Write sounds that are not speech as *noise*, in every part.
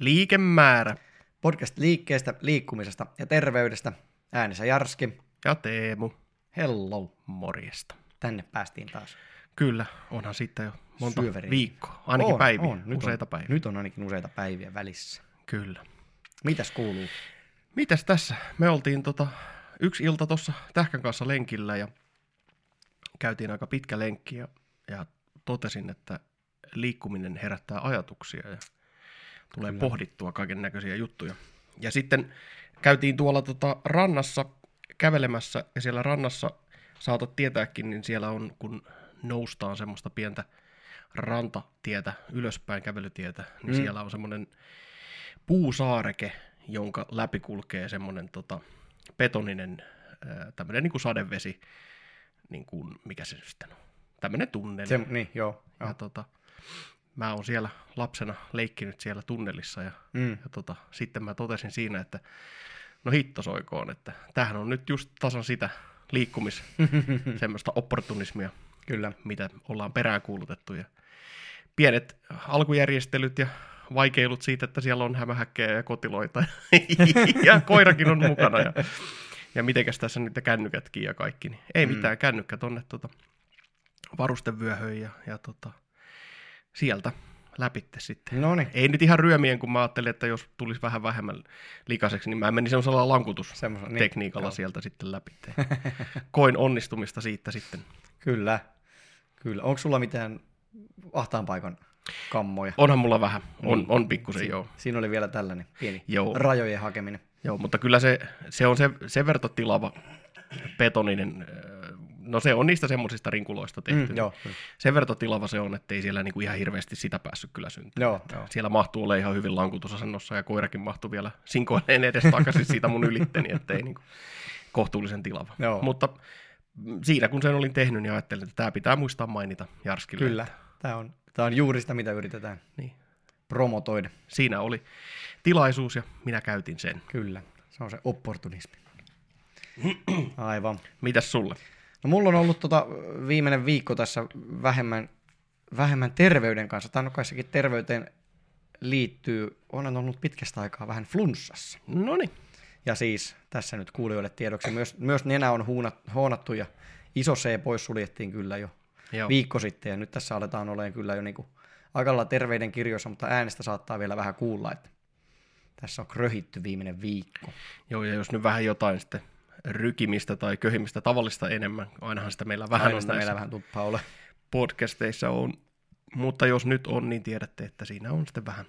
Liikemäärä. Podcast liikkeestä, liikkumisesta ja terveydestä. Äänessä Jarski. Ja Teemu. Hello. Morjesta. Tänne päästiin taas. Kyllä, onhan sitten jo monta Syöveriin. viikkoa. Ainakin On, päiviä, on. Nyt useita on, päiviä. Nyt on ainakin useita päiviä välissä. Kyllä. Mitäs kuuluu? Mitäs tässä? Me oltiin tota, yksi ilta tuossa Tähkän kanssa lenkillä ja käytiin aika pitkä lenkki ja, ja totesin, että liikkuminen herättää ajatuksia ja tulee Kyllä. pohdittua kaiken näköisiä juttuja. Ja sitten käytiin tuolla tota rannassa kävelemässä ja siellä rannassa saatat tietääkin, niin siellä on, kun noustaan semmoista pientä rantatietä ylöspäin kävelytietä, niin Mm. siellä on semmoinen puusaareke, jonka läpi kulkee semmoinen tota, betoninen tämmöinen niin kuin sadevesi, niin kuin, mikä se sitten on, tämmöinen tunneli. Se, niin, joo. Ja joo. tota, mä oon siellä lapsena leikkinyt siellä tunnelissa ja, Mm. ja tota, sitten mä totesin siinä, että no hitto soikoon, että tämähän on nyt just tasan sitä liikkumis, *laughs* semmoista opportunismia, Kyllä. mitä ollaan peräänkuulutettu ja pienet alkujärjestelyt ja vaikeilut siitä, että siellä on hämähäkkejä ja kotiloita *laughs* ja koirakin on mukana ja, ja mitenkäs tässä nyt kännykätkin ja kaikki, niin ei Mm. mitään, kännykkä tonne tota, varustevyöhön ja, ja tota, sieltä läpitte sitten. No niin. Ei nyt ihan ryömien, kun mä ajattelin, että jos tulisi vähän vähemmän likaiseksi, niin mä menin semmoisella lankutustekniikalla niin, sieltä sitten läpi. *laughs* Koin onnistumista siitä sitten. Kyllä. Kyllä. Onko sulla mitään ahtaan paikan kammoja? Onhan mulla vähän, on, Niin. on pikkusen Si- joo. Siinä oli vielä tällainen pieni Joo. rajojen hakeminen. joo. mutta kyllä se, se on se, sen verran tilava betoninen, no se on niistä semmoisista rinkuloista tehty. Mm, joo. Sen verran tilava se on, ettei siellä niinku ihan hirveästi sitä päässyt kyllä syntymään. joo, joo. Siellä mahtuu olla ihan hyvin lankutusasennossa ja koirakin mahtui vielä sinkoilleen edes takaisin siitä mun ylitteni, *laughs* ettei niinku kohtuullisen tilava. Joo. Mutta mm, siinä kun sen olin tehnyt, niin ajattelin, että tämä pitää muistaa mainita Jarskille. Kyllä. Tämä on, tämä on juuri sitä, mitä yritetään Niin. promotoida. Siinä oli tilaisuus ja minä käytin sen. Kyllä. Se on se opportunismi. *clears throat* Aivan. Mitäs sulle? No mulla on ollut tota viimeinen viikko tässä vähemmän, vähemmän terveyden kanssa. Tai kai sekin terveyteen liittyy. Olen ollut pitkästä aikaa vähän flunssassa. No niin. Ja siis tässä nyt kuulijoille tiedoksi, myös, myös nenä on huunat, hoonattu ja iso C pois suljettiin kyllä jo Joo. viikko sitten. Ja nyt tässä aletaan olemaan kyllä jo niinku aika lailla terveyden kirjoissa, mutta äänestä saattaa vielä vähän kuulla, että tässä on kröhitty viimeinen viikko. Joo, ja jos nyt vähän jotain sitten rykimistä tai köhimistä tavallista enemmän, ainahan sitä meillä vähän Aina on sitä näissä meillä vähän tuppaa ole. podcasteissa on. Mutta jos nyt on, niin tiedätte, että siinä on sitten vähän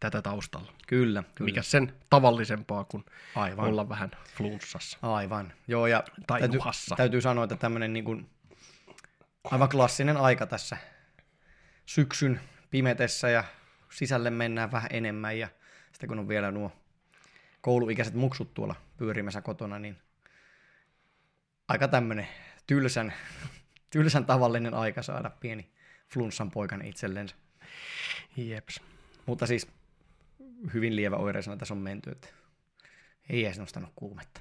tätä taustalla. Kyllä, kyllä. Mikä sen tavallisempaa kuin Aivan. olla vähän flunssassa. Aivan. Joo, ja Tai täytyy, täytyy sanoa, että tämmöinen niin kuin aivan klassinen aika tässä syksyn pimetessä ja sisälle mennään vähän enemmän ja sitten kun on vielä nuo kouluikäiset muksut tuolla pyörimässä kotona, niin aika tämmöinen tylsän, *laughs* tylsän tavallinen aika saada pieni flunssan poikan itsellensä. Jeps. Mutta siis hyvin lievä oireisena tässä on menty, että ei edes nostanut kuumetta.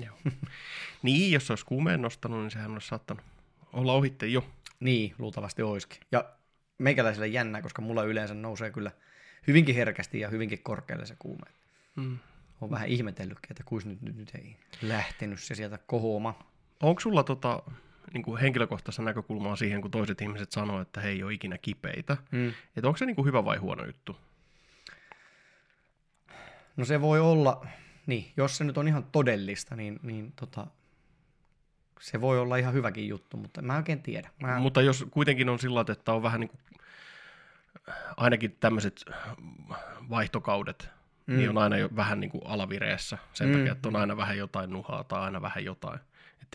Joo. *laughs* niin, jos olisi kuumeen nostanut, niin sehän olisi saattanut olla ohitte jo. Niin, luultavasti olisikin. Ja meikäläiselle jännää, koska mulla yleensä nousee kyllä hyvinkin herkästi ja hyvinkin korkealle se kuume. Mm. Olen vähän ihmetellytkin, että kuis nyt, nyt, nyt ei lähtenyt se sieltä kohoama. Onko sulla tota, niin kuin henkilökohtaista näkökulmaa siihen, kun toiset ihmiset sanoo, että he ei ole ikinä kipeitä? Mm. Että onko se niin kuin hyvä vai huono juttu? No se voi olla, niin, jos se nyt on ihan todellista, niin, niin tota, se voi olla ihan hyväkin juttu, mutta mä en oikein tiedä. Mä, Mutta jos kuitenkin on sillä että on vähän niin kuin, ainakin tämmöiset vaihtokaudet, mm. niin on aina jo vähän niin kuin alavireessä sen Mm. takia, että on aina vähän jotain nuhaa tai aina vähän jotain,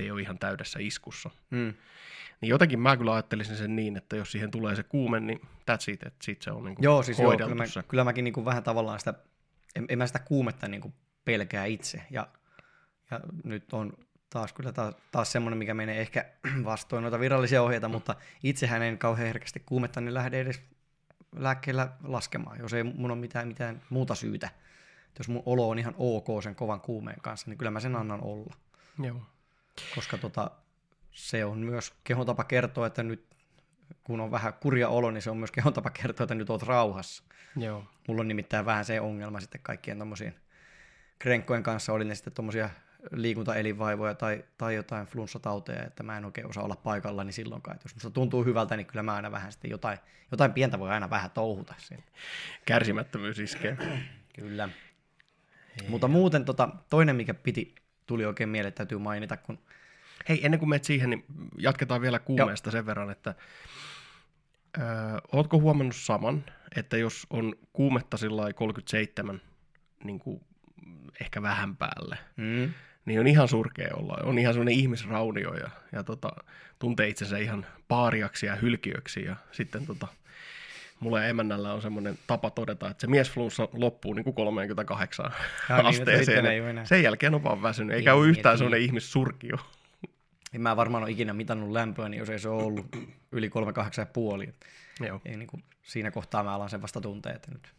ei ole ihan täydessä iskussa. mm, Niin jotenkin mä kyllä ajattelisin sen niin, että jos siihen tulee se kuume, niin that's it, että sit se on niin kuin joo, siis joo, kyllä, mä, se. kyllä mäkin niin kuin vähän tavallaan sitä, en, en mä sitä kuumetta niin kuin pelkää itse. Ja, ja nyt on taas kyllä taas, taas semmoinen, mikä menee ehkä *clears throat* vastoin noita virallisia ohjeita, mutta itsehän en kauhean herkästi kuumetta, niin lähde edes lääkkeellä laskemaan, jos ei mun ole mitään, mitään muuta syytä. Et jos mun olo on ihan ok sen kovan kuumeen kanssa, niin kyllä mä sen annan olla. Joo. Koska tota, se on myös kehon tapa kertoa, että nyt kun on vähän kurja olo, niin se on myös kehon tapa kertoa, että nyt oot rauhassa. Joo. Mulla on nimittäin vähän se ongelma sitten kaikkien tommosien krenkkojen kanssa, oli ne sitten tommosia liikuntaelinvaivoja tai, tai jotain flunssatauteja, että mä en oikein osaa olla paikalla, niin silloinkaan. Että jos musta tuntuu hyvältä, niin kyllä mä aina vähän sitten jotain, jotain pientä voi aina vähän touhuta siinä. Kärsimättömyys iskee. Kyllä. Ei. Mutta muuten tota, toinen, mikä piti, tuli oikein mieleen, täytyy mainita, kun... Hei, ennen kuin menet siihen, niin jatketaan vielä kuumeesta Joo. sen verran, että ö, ootko huomannut saman, että jos on kuumetta sillä 37, niin kuin ehkä vähän päälle, mm niin on ihan surkea olla. On ihan semmoinen ihmisraunio ja, ja tota, tuntee itsensä ihan paariaksi ja hylkiöksi ja sitten tota, mulla emännällä on semmoinen tapa todeta, että se miesflunssa loppuu niin kuin 38 ja, asteeseen. Niin, sen jälkeen on vaan väsynyt, eikä niin, ole yhtään niin, semmoinen niin. ihmissurkio. Niin mä varmaan ole ikinä mitannut lämpöä, niin jos ei se ole ollut yli 38,5. Joo. Ei, niin kuin, siinä kohtaa mä alan sen vasta tuntea, että nyt.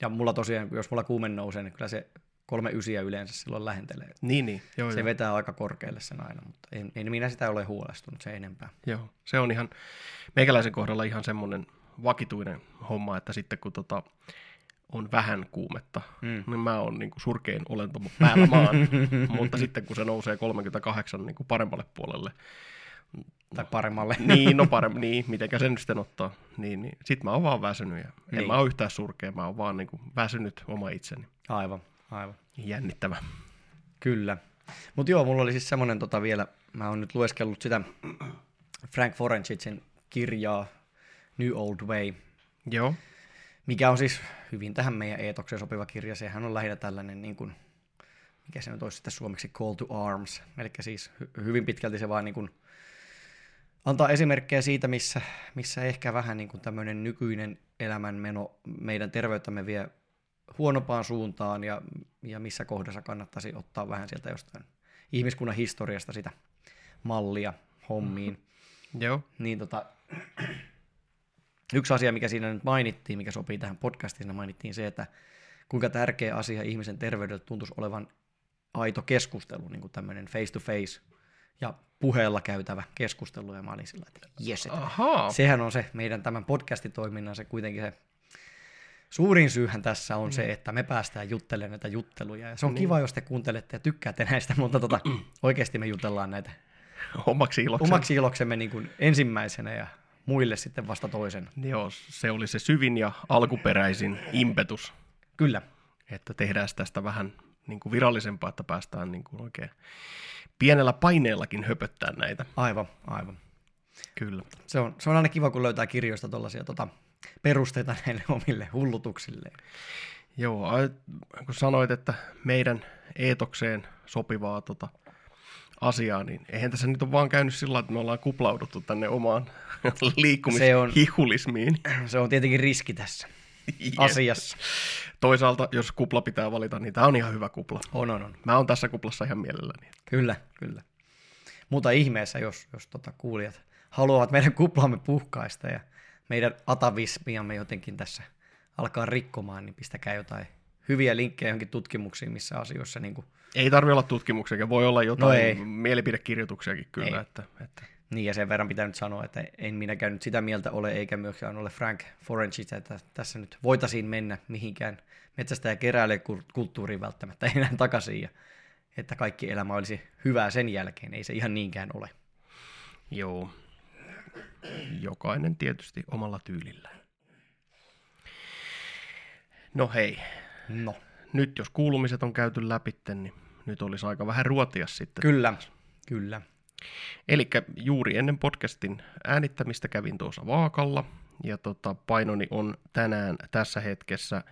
Ja mulla tosiaan, jos mulla kuumen nousee, niin kyllä se kolme ysiä yleensä silloin lähentelee. Niin, niin. Joo, se joo. vetää aika korkealle sen aina, mutta en, en minä sitä ole huolestunut se enempää. Joo, se on ihan meikäläisen kohdalla ihan semmoinen vakituinen homma, että sitten kun tota, on vähän kuumetta, mm. niin mä oon niin surkein olento päällä maan, *laughs* mutta sitten kun se nousee 38 niin kuin paremmalle puolelle, tai paremmalle. *laughs* niin, no paremmin, niin, mitenkä sen sitten ottaa. Niin, niin. Sitten mä oon vaan väsynyt ja niin. en mä oon yhtään surkea, mä oon vaan niin kuin väsynyt oma itseni. Aivan. Aivan. Jännittävä. Kyllä. Mutta joo, mulla oli siis semmoinen tota vielä, mä oon nyt lueskellut sitä Frank Forensitzin kirjaa New Old Way. Joo. Mikä on siis hyvin tähän meidän eetokseen sopiva kirja. Sehän on lähinnä tällainen, niin kuin, mikä se nyt olisi sitten suomeksi, call to arms. Eli siis hy- hyvin pitkälti se vaan niin kuin, antaa esimerkkejä siitä, missä, missä ehkä vähän niin kuin tämmöinen nykyinen elämänmeno meidän terveyttämme vie huonompaan suuntaan ja, ja missä kohdassa kannattaisi ottaa vähän sieltä jostain ihmiskunnan historiasta sitä mallia hommiin. Mm-hmm. Joo. Niin tota, yksi asia, mikä siinä nyt mainittiin, mikä sopii tähän podcastiin, siinä mainittiin se, että kuinka tärkeä asia ihmisen terveydelle tuntuisi olevan aito keskustelu, niin kuin tämmöinen face to face ja puheella käytävä keskustelu, ja mä olin sillä, että jes, että sehän on se meidän tämän podcastitoiminnan se kuitenkin se suurin syyhän tässä on mm. se, että me päästään juttelemaan näitä jutteluja. Ja se on niin. kiva, jos te kuuntelette ja tykkäätte näistä, mutta tota, *clears throat* oikeasti me jutellaan näitä omaksi iloksemme, omaksi iloksemme niin kuin ensimmäisenä ja muille sitten vasta toisen. Joo, se oli se syvin ja alkuperäisin impetus. Kyllä. Että tehdään tästä vähän niin kuin virallisempaa, että päästään niin kuin oikein pienellä paineellakin höpöttää näitä. Aivan, aivan. Kyllä. Se on, se on aina kiva, kun löytää kirjoista tuollaisia tota, perusteita näille omille hullutuksilleen. Joo, kun sanoit, että meidän eetokseen sopivaa tota, asiaa, niin eihän tässä nyt ole vaan käynyt sillä että me ollaan kuplauduttu tänne omaan *laughs* liikkumishihulismiin. Se on tietenkin riski tässä yes. asiassa. Toisaalta, jos kupla pitää valita, niin tämä on ihan hyvä kupla. On, on, on. Mä oon tässä kuplassa ihan mielelläni. Kyllä, kyllä. Mutta ihmeessä, jos, jos tota kuulijat haluavat meidän kuplamme puhkaista ja meidän atavismiamme jotenkin tässä alkaa rikkomaan, niin pistäkää jotain hyviä linkkejä johonkin tutkimuksiin, missä asioissa... Niin kuin... Ei tarvitse olla tutkimuksia, voi olla jotain no mielipidekirjoituksiakin kyllä. Että, että... Niin, ja sen verran pitää nyt sanoa, että en minäkään nyt sitä mieltä ole, eikä myöskään ole Frank Forensit, että tässä nyt voitaisiin mennä mihinkään metsästä ja keräilee kulttuuriin välttämättä enää takaisin, ja että kaikki elämä olisi hyvää sen jälkeen. Ei se ihan niinkään ole. Joo, jokainen tietysti omalla tyylillään. No hei. No. Nyt jos kuulumiset on käyty läpi, niin nyt olisi aika vähän ruotia sitten. Kyllä, kyllä. Eli juuri ennen podcastin äänittämistä kävin tuossa vaakalla, ja tota, painoni on tänään tässä hetkessä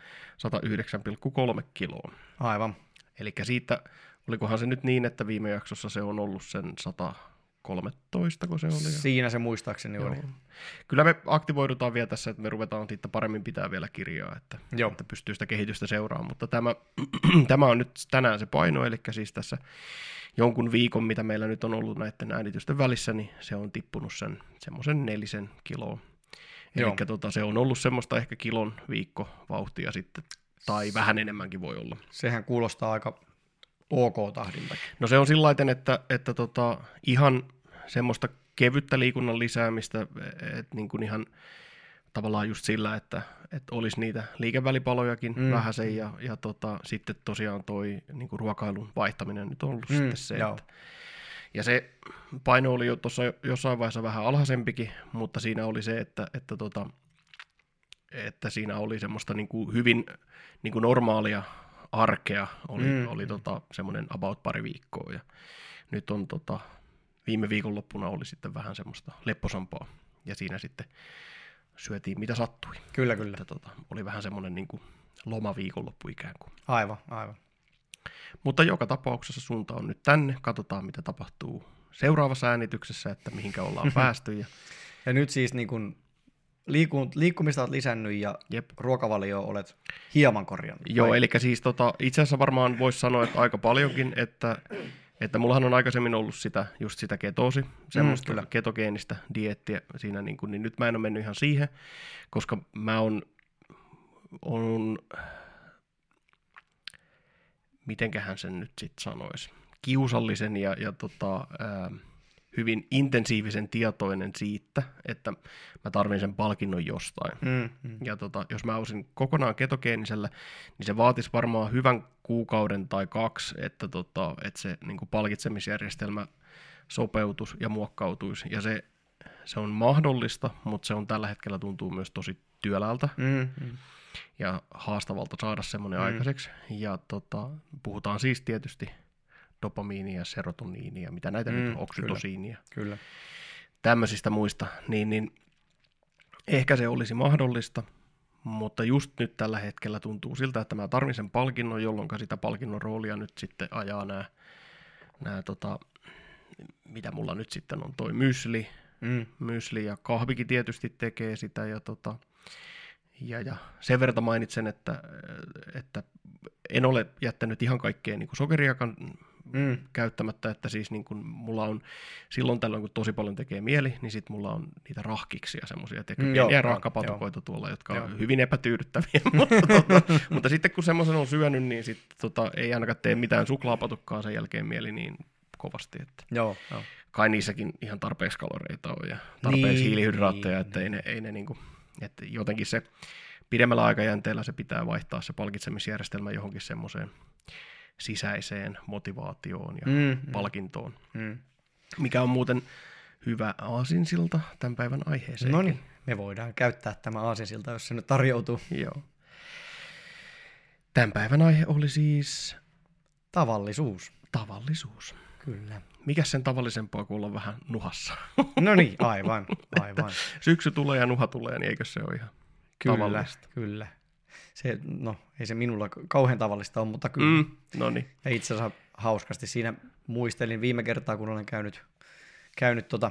109,3 kiloa. Aivan. Eli siitä, olikohan se nyt niin, että viime jaksossa se on ollut sen 100, 13, kun se oli. Siinä se muistaakseni Joo. oli. Kyllä me aktivoidutaan vielä tässä, että me ruvetaan siitä paremmin pitää vielä kirjaa, että, Joo. että pystyy sitä kehitystä seuraamaan. Mutta tämä, *clears throat* tämä on nyt tänään se paino, eli siis tässä jonkun viikon, mitä meillä nyt on ollut näiden äänitysten välissä, niin se on tippunut sen semmoisen nelisen kiloa. Eli tota, se on ollut semmoista ehkä kilon viikko vauhtia sitten, tai vähän enemmänkin voi olla. Sehän kuulostaa aika ok tahdilta. No se on sillä että, että tota, ihan semmoista kevyttä liikunnan lisäämistä, että niin kuin ihan tavallaan just sillä, että, että olisi niitä liikevälipalojakin mm. vähäsen ja, ja tota, sitten tosiaan toi niin kuin ruokailun vaihtaminen nyt on ollut mm, sitten se, joo. että ja se paino oli jo tuossa jossain vaiheessa vähän alhaisempikin, mutta siinä oli se, että, että, tota, että siinä oli semmoista niin kuin hyvin niin kuin normaalia arkea, oli, mm. oli tota, semmoinen about pari viikkoa. Ja nyt on tota, viime viikonloppuna oli sitten vähän semmoista lepposampaa, ja siinä sitten syötiin mitä sattui. Kyllä, kyllä. Että, tota, oli vähän semmoinen niin kuin lomaviikonloppu ikään kuin. Aivan, aivan. Mutta joka tapauksessa suunta on nyt tänne. Katsotaan, mitä tapahtuu seuraavassa äänityksessä, että mihinkä ollaan *laughs* päästy. Ja, ja nyt siis niin kun liikun, liikkumista olet lisännyt ja Jep. ruokavalio olet hieman korjannut. Joo, eli siis tota, itse asiassa varmaan voisi sanoa, että aika paljonkin, että, että mullahan on aikaisemmin ollut sitä, just sitä ketoosi, semmoista mm, ketogeenistä diettiä siinä, niin, kuin, niin nyt mä en ole mennyt ihan siihen, koska mä on, on mitenköhän sen nyt sitten sanoisi, kiusallisen ja, ja tota, ää, hyvin intensiivisen tietoinen siitä, että mä tarvin sen palkinnon jostain. Mm, mm. Ja tota, jos mä olisin kokonaan ketogeenisellä, niin se vaatisi varmaan hyvän kuukauden tai kaksi, että, tota, että se niin palkitsemisjärjestelmä sopeutus ja muokkautuisi. Ja se, se on mahdollista, mutta se on tällä hetkellä tuntuu myös tosi työläältä. Mm, mm ja haastavalta saada semmoinen mm. aikaiseksi. Ja tota, puhutaan siis tietysti dopamiinia, serotoniinia, mitä näitä mm, nyt on, oksitosiinia. Kyllä, kyllä. Tämmöisistä muista, niin, niin ehkä se olisi mahdollista, mutta just nyt tällä hetkellä tuntuu siltä, että mä tarvitsen sen palkinnon, jolloin sitä palkinnon roolia nyt sitten ajaa nämä, nämä tota, mitä mulla nyt sitten on, toi mysli, mm. mysli ja kahvikin tietysti tekee sitä ja tota, ja, ja sen verran mainitsen, että, että en ole jättänyt ihan kaikkea niin sokeriakan mm. käyttämättä, että siis niin kuin mulla on silloin tällöin, kun tosi paljon tekee mieli, niin sitten mulla on niitä rahkiksia, semmoisia mm, pieniä rahkapatukoita joo. tuolla, jotka joo. on hyvin epätyydyttäviä, *laughs* mutta, tota, mutta sitten kun semmoisen on syönyt, niin sitten tota, ei ainakaan tee mitään suklaapatukkaa sen jälkeen mieli niin kovasti, että joo, joo. kai niissäkin ihan tarpeeksi kaloreita on ja tarpeeksi niin, hiilihydraatteja, niin, että niin. ei ne, ei ne niin kuin, että jotenkin se pidemmällä aikajänteellä se pitää vaihtaa se palkitsemisjärjestelmä johonkin semmoiseen sisäiseen motivaatioon ja mm, mm. palkintoon. Mm. Mikä on muuten hyvä aasinsilta tämän päivän aiheeseen. No niin, me voidaan käyttää tämä aasinsilta, jos se nyt tarjoutuu. Joo. Tämän päivän aihe oli siis... Tavallisuus. Tavallisuus. Kyllä. Mikä sen tavallisempaa kuin olla vähän nuhassa? *laughs* No niin, aivan, aivan. Syksy tulee ja nuha tulee, niin eikö se ole ihan kyllä, tavallista? Kyllä, se, no ei se minulla kauhean tavallista ole, mutta kyllä. Mm, no niin. Ja itse asiassa hauskasti siinä muistelin viime kertaa, kun olen käynyt, käynyt tota,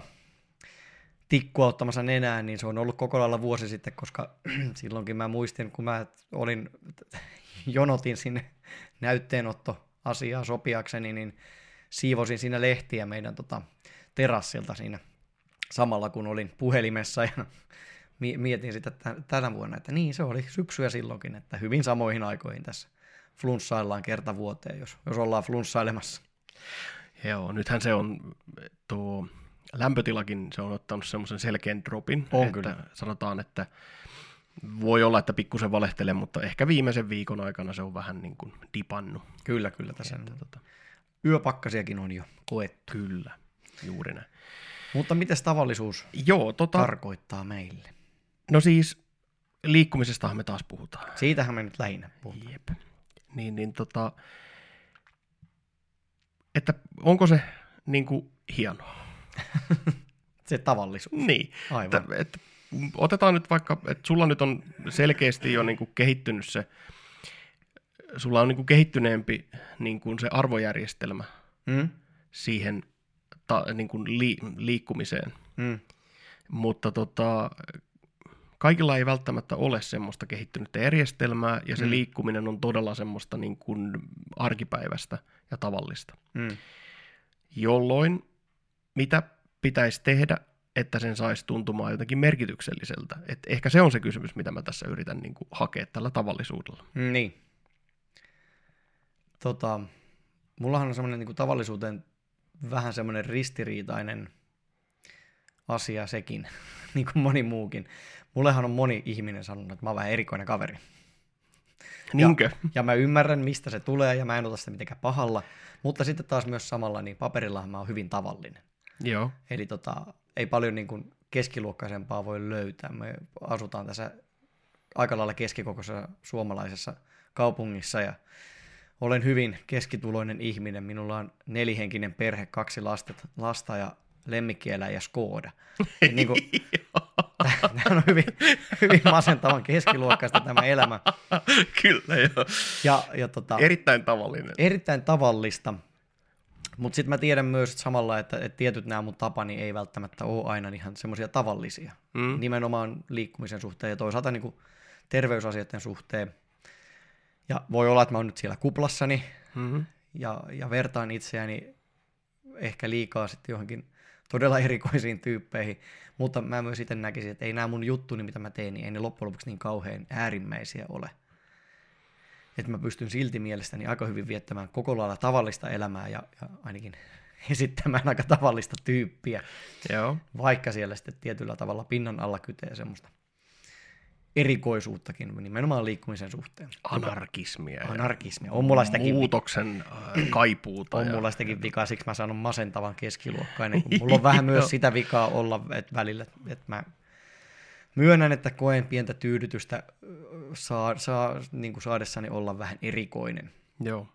tikkua ottamassa nenään, niin se on ollut koko lailla vuosi sitten, koska *clears throat* silloinkin mä muistin, kun mä olin, jonotin sinne näytteenotto asiaa sopiakseni, niin siivosin siinä lehtiä meidän tota, terassilta siinä samalla, kun olin puhelimessa ja mietin sitä tänä vuonna, että niin se oli syksyä silloinkin, että hyvin samoihin aikoihin tässä flunssaillaan kerta vuoteen, jos, jos ollaan flunssailemassa. Joo, nythän se on tuo lämpötilakin, se on ottanut semmoisen selkeän dropin. On että kyllä. Sanotaan, että voi olla, että pikkusen valehtelee, mutta ehkä viimeisen viikon aikana se on vähän niin kuin dipannut. Kyllä, kyllä tässä. Että, tota... Yöpakkasiakin on jo koettu. Kyllä, juuri näin. Mutta miten tavallisuus Joo, tota... tarkoittaa meille? No siis liikkumisestahan me taas puhutaan. Siitähän me nyt lähinnä puhutaan. Jep. Niin, niin tota, että onko se niin kuin hienoa? *laughs* se tavallisuus. Niin. Aivan. Että, että otetaan nyt vaikka, että sulla nyt on selkeästi jo niin kuin kehittynyt se, sulla on niin kuin kehittyneempi niin kuin se arvojärjestelmä mm. siihen ta, niin kuin li, liikkumiseen. Mm. Mutta tota, kaikilla ei välttämättä ole semmoista kehittynyttä järjestelmää, ja se mm. liikkuminen on todella semmoista niin kuin arkipäivästä ja tavallista. Mm. Jolloin mitä pitäisi tehdä, että sen saisi tuntumaan jotenkin merkitykselliseltä? Et ehkä se on se kysymys, mitä mä tässä yritän niin kuin hakea tällä tavallisuudella. Niin. Tota, mullahan on semmoinen niin tavallisuuteen vähän semmoinen ristiriitainen asia sekin, *laughs* niin kuin moni muukin. Mullehan on moni ihminen sanonut, että mä oon vähän erikoinen kaveri. Niinkö? Ja mä ymmärrän, mistä se tulee, ja mä en ota sitä mitenkään pahalla. Mutta sitten taas myös samalla, niin paperillahan mä oon hyvin tavallinen. Joo. Eli tota, ei paljon niin kuin keskiluokkaisempaa voi löytää. Me asutaan tässä aika lailla keskikokoisessa suomalaisessa kaupungissa ja olen hyvin keskituloinen ihminen. Minulla on nelihenkinen perhe, kaksi lasta, lasta ja lemmikkieläin ja Skoda. Ja niin kuin, tämä on hyvin, hyvin masentavan keskiluokkaista tämä elämä. *laughs* Kyllä joo. Ja, ja tota, Erittäin tavallinen. erittäin tavallista. Mutta sitten mä tiedän myös että samalla, että, että tietyt nämä mun tapani ei välttämättä ole aina ihan semmoisia tavallisia. Mm. Nimenomaan liikkumisen suhteen ja toisaalta niin terveysasioiden suhteen. Ja voi olla, että mä oon nyt siellä kuplassani Mm-hmm. ja, ja vertaan itseäni ehkä liikaa sitten johonkin todella *laughs* erikoisiin tyyppeihin, mutta mä myös itse näkisin, että ei nämä mun juttuni, mitä mä teen, niin ei ne loppujen lopuksi niin kauhean äärimmäisiä ole. Että mä pystyn silti mielestäni aika hyvin viettämään koko lailla tavallista elämää ja, ja ainakin *laughs* esittämään aika tavallista tyyppiä, Joo. vaikka siellä sitten tietyllä tavalla pinnan alla kytee semmoista erikoisuuttakin nimenomaan liikkumisen suhteen. Anarkismia. Anarkismia. On mulla sitäkin Muutoksen äh, kaipuuta. On ja- mulla sitäkin vikaa, siksi mä sanon masentavan keskiluokkainen. kun *laughs* Mulla on vähän Joo. myös sitä vikaa olla että välillä, että mä myönnän, että koen pientä tyydytystä ö, saa, saa, niin kuin saadessani olla vähän erikoinen. Joo.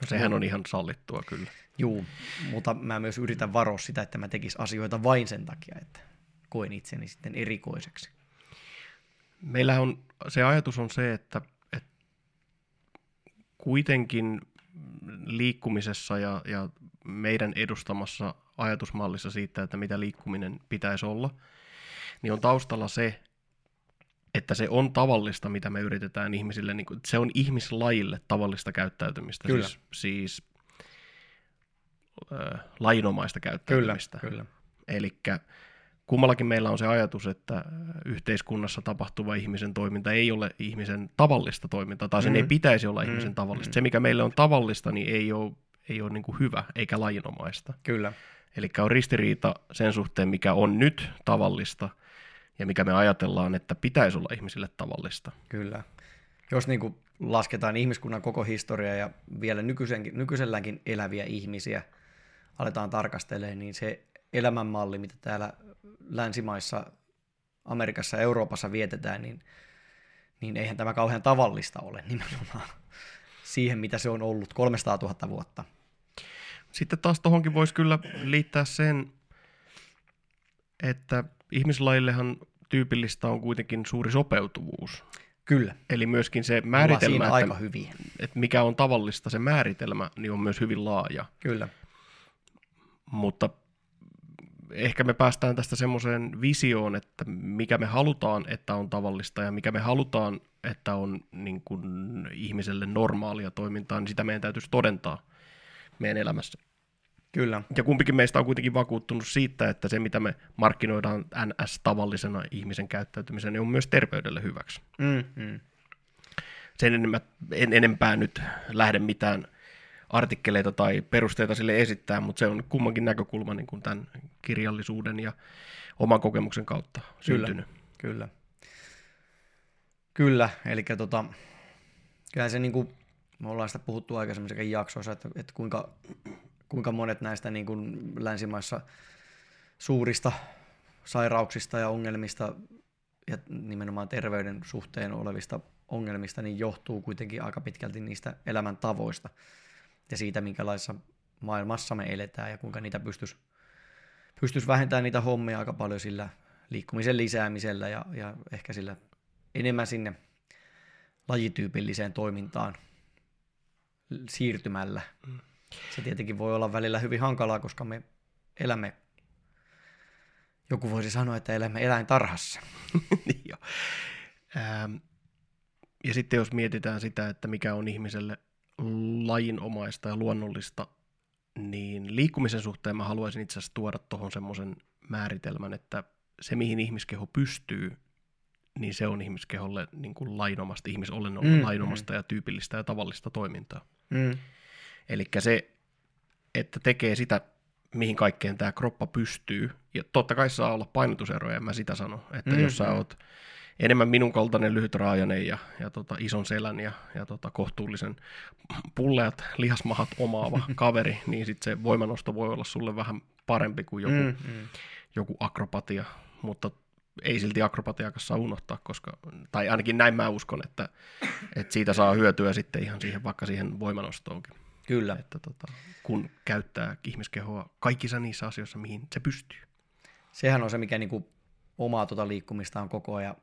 No sehän on ihan sallittua kyllä. Juu, mutta mä myös yritän varoa sitä, että mä tekis asioita vain sen takia, että koen itseni sitten erikoiseksi. Meillä on, se ajatus on se, että, että kuitenkin liikkumisessa ja, ja meidän edustamassa ajatusmallissa siitä, että mitä liikkuminen pitäisi olla, niin on taustalla se, että se on tavallista, mitä me yritetään ihmisille, niin kuin, se on ihmislajille tavallista käyttäytymistä, Kyllä. siis, siis äh, lajinomaista Kyllä, käyttäytymistä. kyllä. Eli kummallakin meillä on se ajatus, että yhteiskunnassa tapahtuva ihmisen toiminta ei ole ihmisen tavallista toimintaa, tai sen Mhm. ei pitäisi olla Mhm, ihmisen tavallista. mhm. Se, mikä meille on tavallista, niin ei ole, ei ole niin kuin hyvä eikä lajinomaista. Kyllä, Eli on ristiriita sen suhteen, mikä on nyt tavallista, ja mikä me ajatellaan, että pitäisi olla ihmisille tavallista. kyllä. Jos niin kuin lasketaan ihmiskunnan koko historia ja vielä nykyisenkin, nykyiselläänkin eläviä ihmisiä aletaan tarkastelemaan, niin se elämänmalli, mitä täällä länsimaissa, Amerikassa ja Euroopassa vietetään, niin, niin eihän tämä kauhean tavallista ole nimenomaan siihen, mitä se on ollut 300 000 vuotta. Sitten taas tuohonkin voisi kyllä liittää sen, että ihmislajillehan tyypillistä on kuitenkin suuri sopeutuvuus. Kyllä, Eli myöskin se määritelmä, että, aika hyviä. että mikä on tavallista, se määritelmä, niin on myös hyvin laaja. Kyllä, Mutta ehkä me päästään tästä semmoiseen visioon, että mikä me halutaan, että on tavallista ja mikä me halutaan, että on niin kuin ihmiselle normaalia toimintaa, niin sitä meidän täytyisi todentaa meidän elämässä. kyllä, Ja kumpikin meistä on kuitenkin vakuuttunut siitä, että se mitä me markkinoidaan NS-tavallisena ihmisen käyttäytymiseen, niin on myös terveydelle hyväksi. mm, mm. Sen enemmän, en enempää nyt lähde mitään artikkeleita tai perusteita sille esittää, mutta se on kummankin näkökulma niin kuin tämän kirjallisuuden ja oman kokemuksen kautta syntynyt. Kyllä. Kyllä, eli tota, kyllä se niin kuin, me ollaan sitä puhuttu aikaisemmissakin jaksoissa, että, että kuinka, kuinka monet näistä niin kuin länsimaissa suurista sairauksista ja ongelmista ja nimenomaan terveyden suhteen olevista ongelmista, niin johtuu kuitenkin aika pitkälti niistä elämäntavoista ja siitä, minkälaisessa maailmassa me eletään ja kuinka niitä pystyisi pystyisi vähentämään niitä hommia aika paljon sillä liikkumisen lisäämisellä ja, ja ehkä sillä enemmän sinne lajityypilliseen toimintaan siirtymällä. Se tietenkin voi olla välillä hyvin hankalaa, koska me elämme, joku voisi sanoa, että elämme eläintarhassa. *laughs* Niin jo. Ähm, ja sitten jos mietitään sitä, että mikä on ihmiselle lajinomaista ja luonnollista, niin liikkumisen suhteen mä haluaisin itse asiassa tuoda tuohon semmoisen määritelmän, että se mihin ihmiskeho pystyy, niin se on ihmiskeholle niin kuin lainomasta, ihmisolennolle Mm, mm, lainomasta ja tyypillistä ja tavallista toimintaa. Mm. Eli se, että tekee sitä mihin kaikkeen tämä kroppa pystyy. Ja totta kai saa olla painotuseroja, en mä sitä sano. Että mm, jos sä oot enemmän minun kaltainen lyhytraajainen ja, ja tota, ison selän ja, ja tota, kohtuullisen pulleat lihasmahat omaava *laughs* kaveri, niin sitten se voimanosto voi olla sulle vähän parempi kuin joku, mm, mm. joku akrobatia, mutta ei silti akrobatiakas saa unohtaa, koska, tai ainakin näin mä uskon, että, että siitä saa hyötyä sitten ihan siihen, vaikka siihen voimanostoonkin. Kyllä. Että tota, kun käyttää ihmiskehoa kaikissa niissä asioissa, mihin se pystyy. Sehän on se, mikä niinku omaa tota liikkumista on koko ajan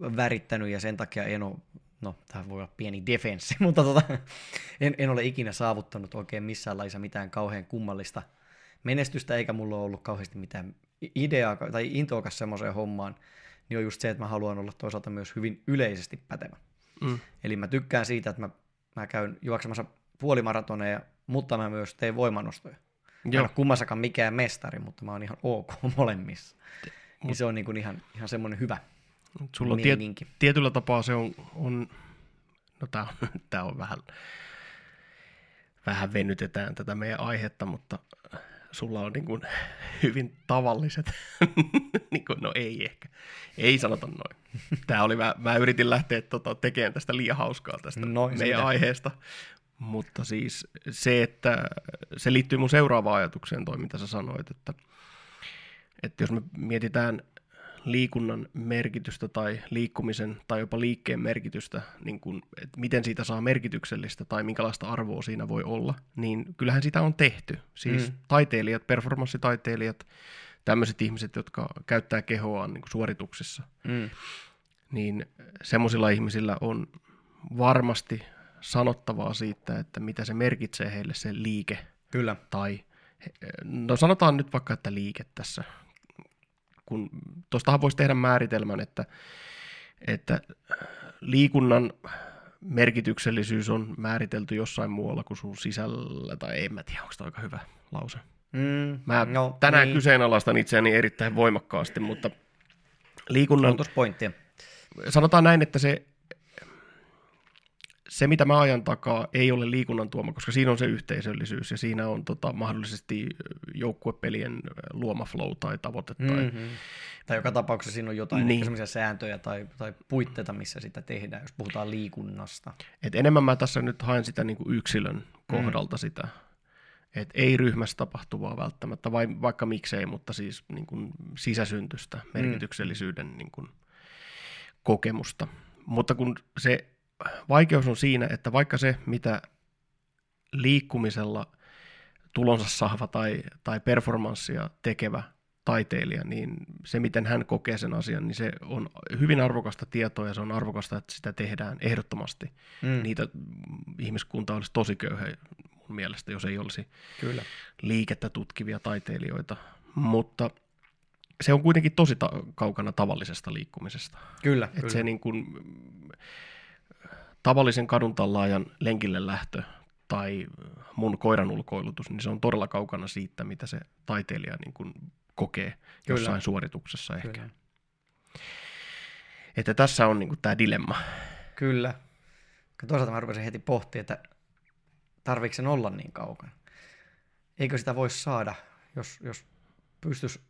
värittänyt ja sen takia en ole, no tämä voi olla pieni defenssi, *laughs* mutta tota, en, en ole ikinä saavuttanut oikein missään laissa mitään kauhean kummallista menestystä, eikä mulla ole ollut kauheasti mitään ideaa tai intoakas semmoiseen hommaan, niin on just se, että mä haluan olla toisaalta myös hyvin yleisesti pätevä. Mm. Eli mä tykkään siitä, että mä, mä käyn juoksemassa puolimaratoneja, mutta mä myös teen voimanostoja. Joo. Mä en ole kummassakaan mikään mestari, mutta mä oon ihan ok *laughs* molemmissa. Mut, niin se on niin kuin ihan, ihan semmoinen hyvä Sulla on tie, tietyllä tapaa se on, on no tää on, *laughs* tää on vähän, vähän venytetään tätä meidän aihetta, mutta sulla on niin kuin hyvin tavalliset, *laughs* niin kuin, no ei ehkä, ei sanota noin. Tämä oli, mä, mä yritin lähteä tota, tekemään tästä liian hauskaa tästä noin meidän sitä. aiheesta, mutta siis se, että se liittyy mun seuraavaan ajatukseen toi, mitä sä sanoit, että, että jos me mietitään liikunnan merkitystä tai liikkumisen tai jopa liikkeen merkitystä, niin kun, että miten siitä saa merkityksellistä tai minkälaista arvoa siinä voi olla, niin kyllähän sitä on tehty. Siis mm. taiteilijat, performanssitaiteilijat, tämmöiset ihmiset, jotka käyttää kehoaan niin suorituksissa, mm. niin semmoisilla ihmisillä on varmasti sanottavaa siitä, että mitä se merkitsee heille se liike. Kyllä. Tai, no sanotaan nyt vaikka, että liike tässä kun tuostahan voisi tehdä määritelmän, että, että liikunnan merkityksellisyys on määritelty jossain muualla kuin sun sisällä, tai en mä tiedä, onko tämä aika hyvä lause. Mm, mä no, tänään niin. kyseenalaistan itseäni erittäin voimakkaasti, mutta liikunnan... Sanotaan näin, että se se, mitä mä ajan takaa, ei ole liikunnan tuoma, koska siinä on se yhteisöllisyys ja siinä on tota, mahdollisesti joukkuepelien luoma flow tai tavoite. Tai, mm-hmm. tai joka tapauksessa siinä on jotain niin. sellaisia sääntöjä tai, tai puitteita, missä sitä tehdään, jos puhutaan liikunnasta. Et enemmän mä tässä nyt haen sitä niin kuin yksilön kohdalta mm. sitä, että ei ryhmässä tapahtuvaa välttämättä, vai, vaikka miksei, mutta siis niin kuin sisäsyntystä, mm. merkityksellisyyden mm. niin kuin, kokemusta. Mutta kun se vaikeus on siinä, että vaikka se, mitä liikkumisella tulonsa saava tai, tai performanssia tekevä taiteilija, niin se, miten hän kokee sen asian, niin se on hyvin arvokasta tietoa ja se on arvokasta, että sitä tehdään ehdottomasti. Mm. Niitä ihmiskunta olisi tosi köyhä mun mielestä, jos ei olisi Kyllä. liikettä tutkivia taiteilijoita. Mutta se on kuitenkin tosi ta- kaukana tavallisesta liikkumisesta. Kyllä, Et kyllä. Se niin kuin, tavallisen kadun tallaajan lenkille lähtö tai mun koiran ulkoilutus, niin se on todella kaukana siitä, mitä se taiteilija niin kuin kokee Kyllä. jossain suorituksessa ehkä. Kyllä. Että tässä on niin kuin tämä dilemma. Kyllä. Toisaalta mä rupesin heti pohtimaan, että tarviiko sen olla niin kaukana. Eikö sitä voisi saada, jos, jos pystyisi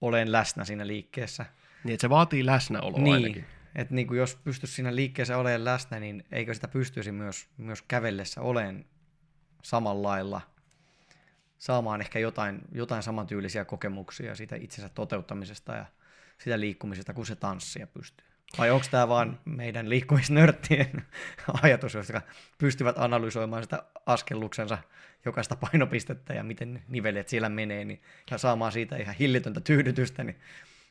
olemaan läsnä siinä liikkeessä. Niin, että se vaatii läsnäoloa niin. ainakin. Että niin kuin jos pystyisi siinä liikkeessä olemaan läsnä, niin eikö sitä pystyisi myös, myös kävellessä olemaan samalla lailla saamaan ehkä jotain, jotain samantyylisiä kokemuksia siitä itsensä toteuttamisesta ja sitä liikkumisesta, kun se tanssia pystyy. Vai onko tämä vaan meidän liikkumisnörttien *laughs* ajatus, jotka pystyvät analysoimaan sitä askelluksensa jokaista painopistettä ja miten nivelet siellä menee, niin, ja saamaan siitä ihan hillitöntä tyydytystä, niin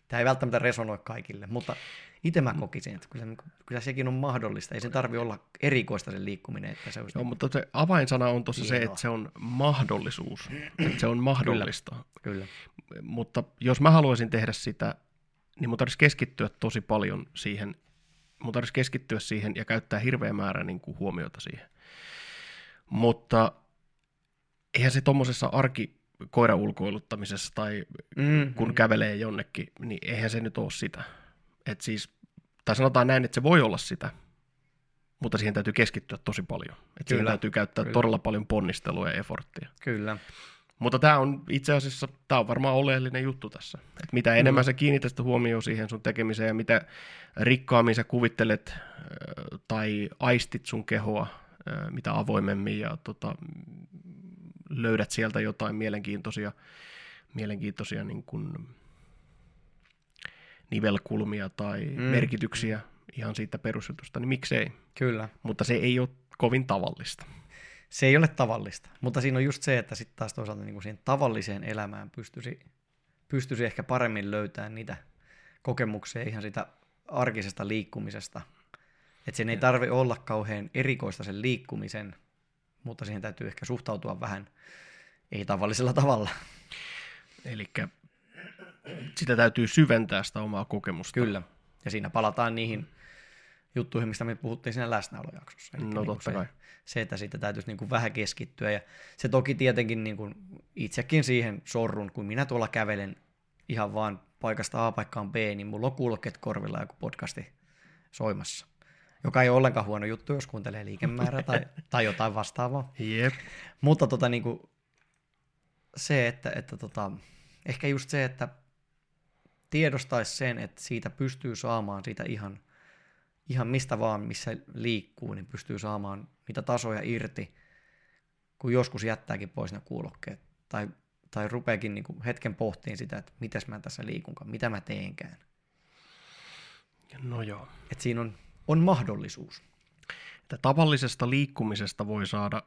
tämä ei välttämättä resonoi kaikille, mutta itse mä kokisin, että kyllä, kyllä sekin on mahdollista. Ei se tarvi olla erikoista se liikkuminen. Että se Joo, mutta se avainsana on tuossa se, että se on mahdollisuus. että se on mahdollista. Kyllä, kyllä. Mutta jos mä haluaisin tehdä sitä, niin mun tarvitsisi keskittyä tosi paljon siihen. Mun tarvitsisi keskittyä siihen ja käyttää hirveä määrä niin kuin huomiota siihen. Mutta eihän se tuommoisessa arki koiran ulkoiluttamisessa tai mm-hmm. kun kävelee jonnekin, niin eihän se nyt ole sitä. Et siis, tai sanotaan näin, että se voi olla sitä, mutta siihen täytyy keskittyä tosi paljon. Et siihen täytyy käyttää kyllä. todella paljon ponnistelua ja eforttia. Kyllä. Mutta tämä on itse asiassa, tämä on varmaan oleellinen juttu tässä. Et mitä enemmän sä kiinnität sitä huomioon siihen sun tekemiseen ja mitä rikkaammin sä kuvittelet tai aistit sun kehoa, mitä avoimemmin ja tota, löydät sieltä jotain mielenkiintoisia, mielenkiintoisia niin kuin nivelkulmia tai mm. merkityksiä ihan siitä perusjutusta, niin miksei. Kyllä. Mutta se ei ole kovin tavallista. Se ei ole tavallista, mutta siinä on just se, että sitten taas toisaalta niin kuin siihen tavalliseen elämään pystyisi, pystyisi ehkä paremmin löytämään niitä kokemuksia ihan sitä arkisesta liikkumisesta. Että sen ei tarvi olla kauhean erikoista sen liikkumisen, mutta siihen täytyy ehkä suhtautua vähän ei-tavallisella tavalla. Eli sitä täytyy syventää sitä omaa kokemusta. Kyllä. Ja siinä palataan niihin juttuihin, mistä me puhuttiin siinä läsnäolojaksossa. Eli No niin kuin totta se, kai. se, että siitä täytyisi niin kuin vähän keskittyä. Ja se toki tietenkin niin kuin itsekin siihen sorrun, kun minä tuolla kävelen ihan vaan paikasta A paikkaan B, niin mulla on kuulokkeet korvilla joku podcasti soimassa. Joka ei ole ollenkaan huono juttu, jos kuuntelee liikemäärää tai, tai jotain vastaavaa. Jep. Mutta tota, niin kuin, se, että, että tota, ehkä just se, että tiedostaisi sen, että siitä pystyy saamaan siitä ihan, ihan mistä vaan, missä liikkuu, niin pystyy saamaan niitä tasoja irti, kun joskus jättääkin pois ne kuulokkeet. Tai, tai rupeakin niin kuin hetken pohtiin sitä, että mitäs mä tässä liikunkaan, mitä mä teenkään. No joo. Että siinä on, on mahdollisuus. Että tavallisesta liikkumisesta voi saada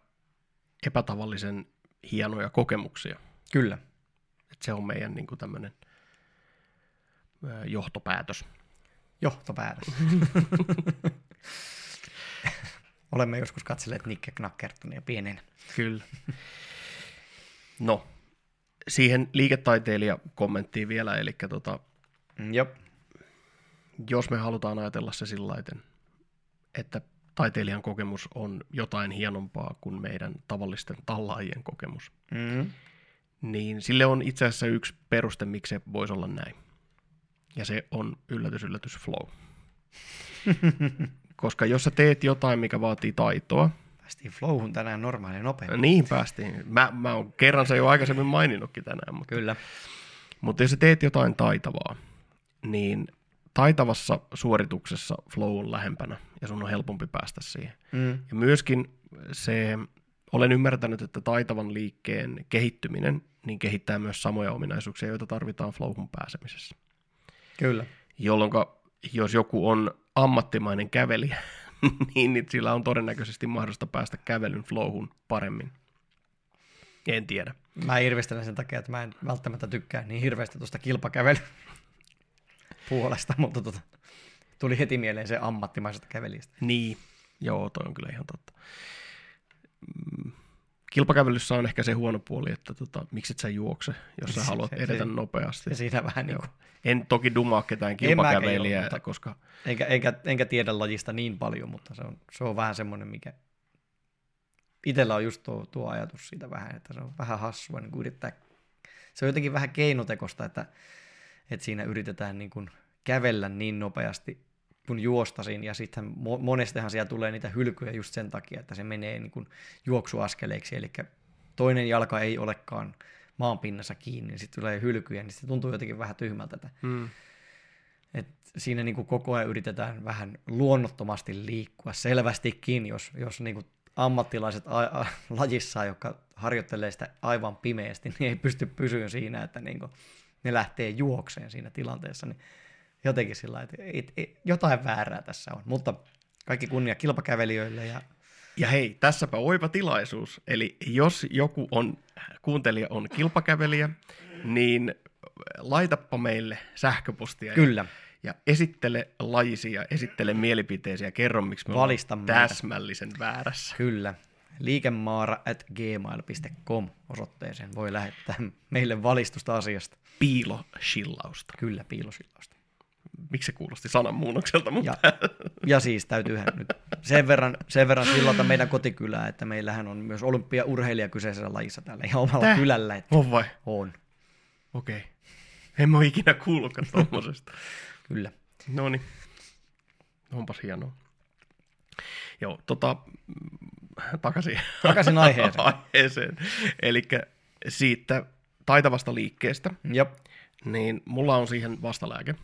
epätavallisen hienoja kokemuksia. Kyllä. Että se on meidän niin tämmöinen johtopäätös. Johtopäätös. *laughs* Olemme joskus katselleet Nikke Knackertonia pienenä. Kyllä. No, siihen liiketaiteilija-kommenttiin vielä, eli tota, Mm, Jop. jos me halutaan ajatella se sillä lailla, että taiteilijan kokemus on jotain hienompaa kuin meidän tavallisten tallaajien kokemus, Mm. niin sille on itse asiassa yksi peruste, miksi se voisi olla näin. Ja se on yllätys, yllätys, flow. *laughs* Koska jos sä teet jotain, mikä vaatii taitoa, Päästiin flowhun tänään normaali nopeasti. niin päästiin. Mä, mä oon kerran se jo aikaisemmin maininnutkin tänään, mutta, Kyllä. mutta jos sä teet jotain taitavaa, niin taitavassa suorituksessa flow on lähempänä ja sun on helpompi päästä siihen. Mm. Ja myöskin se, olen ymmärtänyt, että taitavan liikkeen kehittyminen niin kehittää myös samoja ominaisuuksia, joita tarvitaan flowhun pääsemisessä. Kyllä. Jolloin jos joku on ammattimainen kävelijä, *laughs* niin niin sillä on todennäköisesti mahdollista päästä kävelyn flowhun paremmin. En tiedä. Mä irvistelen sen takia, että mä en välttämättä tykkää niin hirveästi tuosta kilpakävelyn puolesta, *laughs* mutta tota, tuli heti mieleen se ammattimaisesta kävelijästä. Niin, joo, toi on kyllä ihan totta. Mm, Kilpakävelyssä on ehkä se huono puoli, että tota, miksi et sä juokse, jos sä haluat edetä se- nopeasti. Ja siinä vähän niin Joo. kuin, En toki dumaa ketään kilpakävelijää, mutta- koska enkä, enkä, enkä tiedä lajista niin paljon, mutta se on, se on vähän semmoinen, mikä itsellä on just tuo, tuo ajatus siitä vähän, että se on vähän hassua niin yrittää, se on jotenkin vähän keinotekosta, että, että siinä yritetään niin kuin kävellä niin nopeasti kuin juostasin, ja sitten mo- monestihan siellä tulee niitä hylkyjä just sen takia, että se menee niin kuin juoksuaskeleiksi, eli toinen jalka ei olekaan maan pinnassa kiinni, niin sitten tulee hylkyjä, niin se tuntuu jotenkin vähän tyhmältä, että mm, et siinä niin kuin koko ajan yritetään vähän luonnottomasti liikkua selvästikin, jos, jos niin kuin ammattilaiset a- a- lajissa, jotka harjoittelee sitä aivan pimeästi, niin ei pysty pysyyn siinä, että niin kuin ne lähtee juokseen siinä tilanteessa, niin jotenkin sillä että et, et, jotain väärää tässä on. Mutta kaikki kunnia kilpakävelijöille ja Ja hei, tässäpä oiva tilaisuus. Eli jos joku on, kuuntelija on kilpakävelijä, niin laitappa meille sähköpostia. kyllä, Ja esittele lajisi ja esittele mielipiteesi ja kerro, miksi me Valista täsmällisen väärässä. kyllä. Liikemaara at gmail.com osoitteeseen voi lähettää meille valistusta asiasta. Piiloshillausta. Kyllä, piilosillausta. Miksi se kuulosti sananmuunnokselta, mutta Ja, ja siis täytyyhän nyt sen verran, sen verran sillata meidän kotikylää, että meillähän on myös olympiaurheilija kyseisessä lajissa täällä ihan omalla Tää? kylällä. Että on vai? on, Okei. Okay. En mä ole ikinä kuullutkaan tuommoisesta. *laughs* kyllä. No niin. Onpas hienoa. Joo, tota, takaisin, Takaisin aiheeseen. *laughs* aiheeseen. Eli siitä taitavasta liikkeestä, Jop. niin mulla on siihen vastalääke,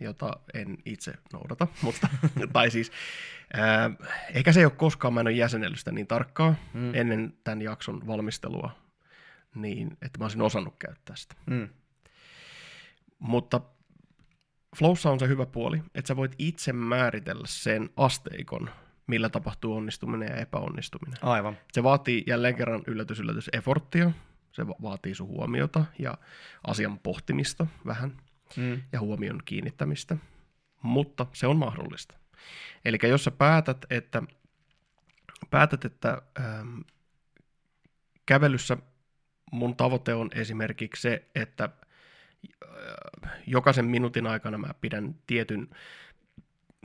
jota en itse noudata, *laughs* mutta, tai siis, ää, ehkä se ei ole koskaan, mä en ole jäsenellyt sitä niin tarkkaan mm. ennen tämän jakson valmistelua, niin että mä olisin osannut käyttää sitä. Mm. Mutta Flowssa on se hyvä puoli, että sä voit itse määritellä sen asteikon, millä tapahtuu onnistuminen ja epäonnistuminen. Aivan. Se vaatii jälleen kerran yllätys, yllätys, efforttia. Se va- vaatii sun huomiota ja asian pohtimista vähän Mm. ja huomion kiinnittämistä, mutta se on mahdollista. Eli jos sä päätät, että, päätät, että ähm, kävelyssä mun tavoite on esimerkiksi se, että äh, jokaisen minuutin aikana mä pidän tietyn,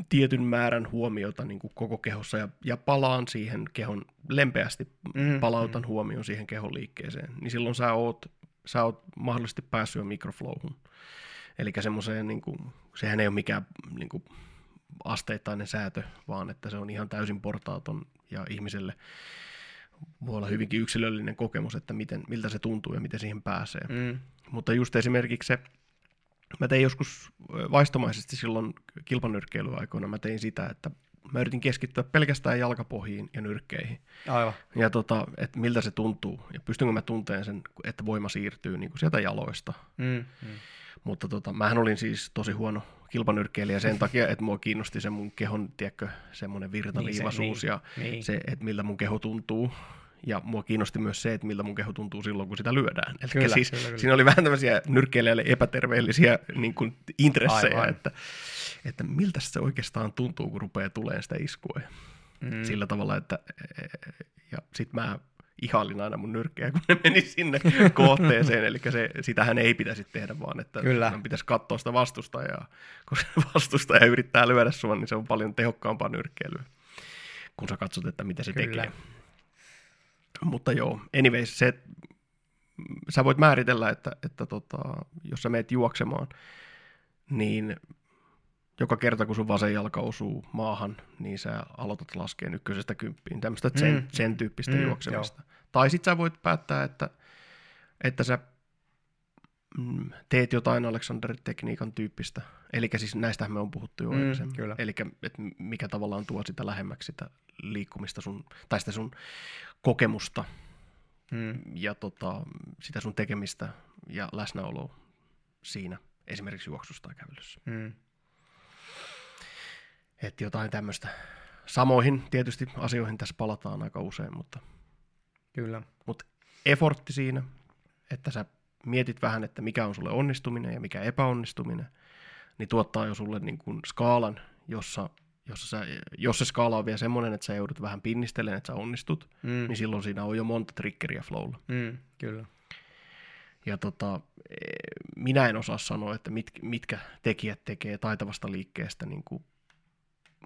tietyn määrän huomiota niin kuin koko kehossa ja, ja palaan siihen kehon, lempeästi Mm, palautan mm. huomion siihen kehon liikkeeseen, niin silloin sä oot, sä oot mahdollisesti päässyt jo mikroflowhun. Eli semmoiseen, niin kuin, sehän ei ole mikään niin kuin, asteittainen säätö, vaan että se on ihan täysin portaaton ja ihmiselle voi olla hyvinkin yksilöllinen kokemus, että miten, miltä se tuntuu ja miten siihen pääsee. Mm. Mutta just esimerkiksi se, mä tein joskus vaistomaisesti silloin kilpanyrkkeilyaikoina, mä tein sitä, että mä yritin keskittyä pelkästään jalkapohjiin ja nyrkkeihin. Aivan. Ja tota, että miltä se tuntuu ja pystynkö mä tunteen sen, että voima siirtyy niin kuin sieltä jaloista. Mm. Mm. Mutta tota, mähän olin siis tosi huono kilpanyrkkeilijä sen takia, että mua kiinnosti se mun kehon, tiedätkö, semmoinen virtaliivaisuus niin, ja niin. se, että miltä mun keho tuntuu. Ja mua kiinnosti myös se, että miltä mun keho tuntuu silloin, kun sitä lyödään. Eli Kyllä, siis kyllä, kyllä. siinä oli vähän tämmöisiä nyrkkeilijälle epäterveellisiä niin kuin intressejä, Aivan. että, että miltä se oikeastaan tuntuu, kun rupeaa tulemaan sitä iskua. Mm. Sillä tavalla, että ja sit mä ihailin aina mun nyrkkejä, kun ne meni sinne *laughs* kohteeseen, eli se, sitähän ei pitäisi tehdä, vaan että Kyllä. pitäisi katsoa sitä vastustajaa, kun se vastustaja yrittää lyödä sua, niin se on paljon tehokkaampaa nyrkkeilyä, kun sä katsot, että mitä se Kyllä. tekee. Mutta joo, anyways, se, sä voit määritellä, että, että tota, jos sä meet juoksemaan, niin joka kerta kun sun vasen jalka osuu maahan, niin sä aloitat laskeen ykkösestä kymppiin. Tämmöistä sen, Mm. sen tyyppistä Mm, mm, juoksemista. Tai sit sä voit päättää, että, että sä mm, teet jotain Alexander-tekniikan tyyppistä. Eli siis näistähän me on puhuttu jo Mm, aikaisemmin. Eli että mikä tavallaan tuo sitä lähemmäksi sitä liikkumista sun, tai sitä sun kokemusta Mm. ja tota, sitä sun tekemistä ja läsnäoloa siinä, esimerkiksi juoksussa tai kävelyssä. Mm. Että jotain tämmöistä. Samoihin tietysti asioihin tässä palataan aika usein, mutta, Kyllä. mutta effortti siinä, että sä mietit vähän, että mikä on sulle onnistuminen ja mikä epäonnistuminen, niin tuottaa jo sulle niin kuin skaalan, jossa, jossa sä, jos se skaala on vielä semmoinen, että sä joudut vähän pinnistelemään, että sä onnistut, Mm. niin silloin siinä on jo monta triggeriä flowlla. Mm. Kyllä. Ja tota, eh, minä en osaa sanoa, että mit, mitkä tekijät tekee taitavasta liikkeestä niin kuin,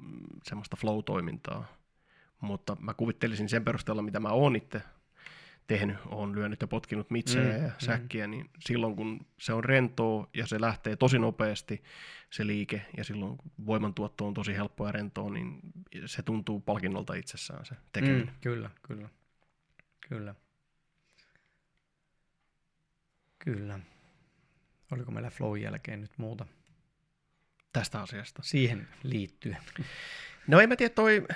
mm, semmoista flow-toimintaa. Mutta mä kuvittelisin sen perusteella, mitä mä oon itse tehnyt, oon lyönyt ja potkinut mitsejä Mm, ja säkkiä, niin silloin kun se on rentoa ja se lähtee tosi nopeasti se liike ja silloin kun voimantuotto on tosi helppoa ja rentoa, niin se tuntuu palkinnolta itsessään se tekeminen. Mm. Kyllä, kyllä. Kyllä. Kyllä. Oliko meillä flow jälkeen nyt muuta Tästä asiasta. siihen liittyen? No en mä tiedä, toi,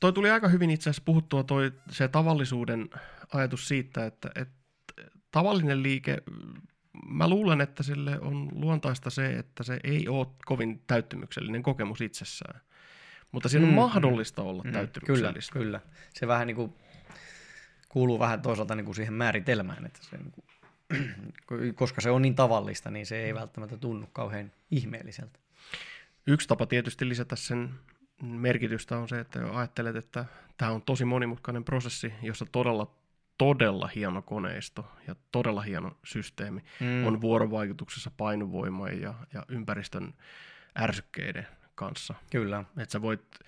toi tuli aika hyvin itse asiassa puhuttua toi, se tavallisuuden ajatus siitä, että, että tavallinen liike, mä luulen, että sille on luontaista se, että se ei ole kovin täyttymyksellinen kokemus itsessään. Mutta siinä on Mm, mahdollista olla Mm, Kyllä, täyttymyksellistä. kyllä. Se vähän niin kuin kuuluu vähän toisaalta niin kuin siihen määritelmään, että se niin kuin, *clears throat* koska se on niin tavallista, niin se ei välttämättä tunnu kauhean ihmeelliseltä. Yksi tapa tietysti lisätä sen merkitystä on se, että ajattelet, että tämä on tosi monimutkainen prosessi, jossa todella, todella hieno koneisto ja todella hieno systeemi Mm. on vuorovaikutuksessa painovoiman ja, ja ympäristön ärsykkeiden kanssa. Kyllä. Että sä voit,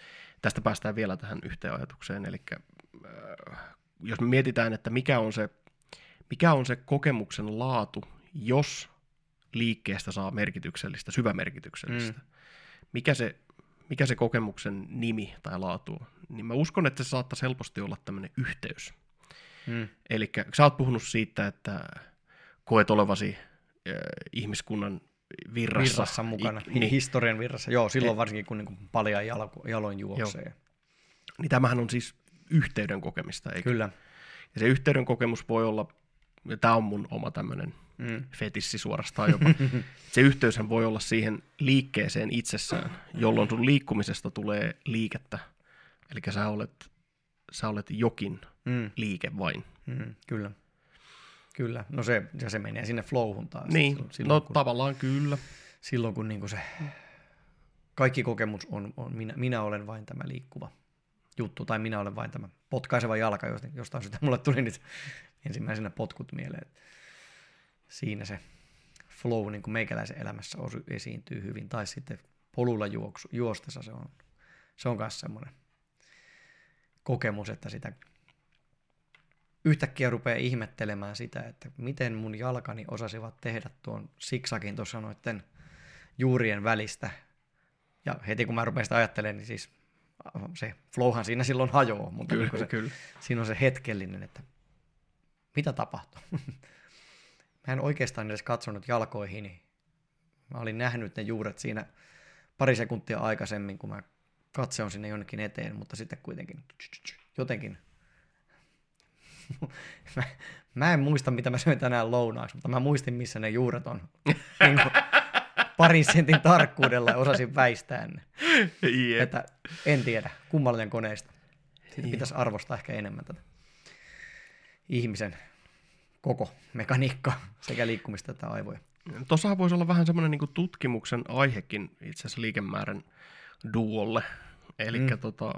tästä päästään vielä tähän yhteen ajatukseen, eli äh, jos me mietitään, että mikä on se, mikä on se kokemuksen laatu, jos liikkeestä saa merkityksellistä, syvämerkityksellistä. Mm. Mikä, se, mikä se kokemuksen nimi tai laatu on? Niin mä uskon, että se saattaisi helposti olla tämmöinen yhteys. Mm. Eli sä oot puhunut siitä, että koet olevasi äh, ihmiskunnan virrassa. Virrassa mukana, I, niin, historian virrassa. Joo, silloin varsinkin kun niinku paljon jalo, jaloin juoksee. niin tämähän on siis yhteyden kokemista, eikö? Kyllä. Ja se yhteyden kokemus voi olla, ja tämä on mun oma tämmöinen Mm. fetissi suorastaan jopa, *laughs* se yhteyshän voi olla siihen liikkeeseen itsessään, jolloin sun liikkumisesta tulee liikettä. Eli sä olet, sä olet jokin Mm. liike vain. Mm. Kyllä. Kyllä. No se, ja se menee sinne flowhun taas. Niin, Silloin, no kun, tavallaan kyllä. silloin kun niinku se kaikki kokemus on, on minä, minä olen vain tämä liikkuva juttu, tai minä olen vain tämä potkaiseva jalka, josta- jostain syystä mulle tuli nyt ensimmäisenä potkut mieleen. Siinä se flow niin kuin meikäläisen elämässä osu, esiintyy hyvin, tai sitten polulla juoksu, juostessa se on, se on myös semmoinen kokemus, että sitä yhtäkkiä rupeaa ihmettelemään sitä, että miten mun jalkani osasivat tehdä tuon siksakin tuossa noiden juurien välistä. Ja heti kun mä rupean sitä ajattelemaan, niin siis se flowhan siinä silloin hajoaa, mutta Kyllä, niin se, kyllä. siinä on se hetkellinen, että mitä tapahtuu. *laughs* mä en oikeastaan edes katsonut jalkoihini. Mä olin nähnyt ne juuret siinä pari sekuntia aikaisemmin, kun mä katse on sinne jonnekin eteen, mutta sitten kuitenkin jotenkin *laughs* mä, mä en muista, mitä mä söin tänään lounaaksi, mutta mä muistin, missä ne juuret on. *laughs* niin kuin parin sentin tarkkuudella osasin väistää ne. Jep. Että en tiedä, kummallinen koneista. Siitä Jep. pitäisi arvostaa ehkä enemmän tätä ihmisen koko mekaniikka sekä liikkumista että aivoja. Tuossahan voisi olla vähän semmoinen niin tutkimuksen aihekin itse asiassa liikemäärän duolle. Eli mm. Tota,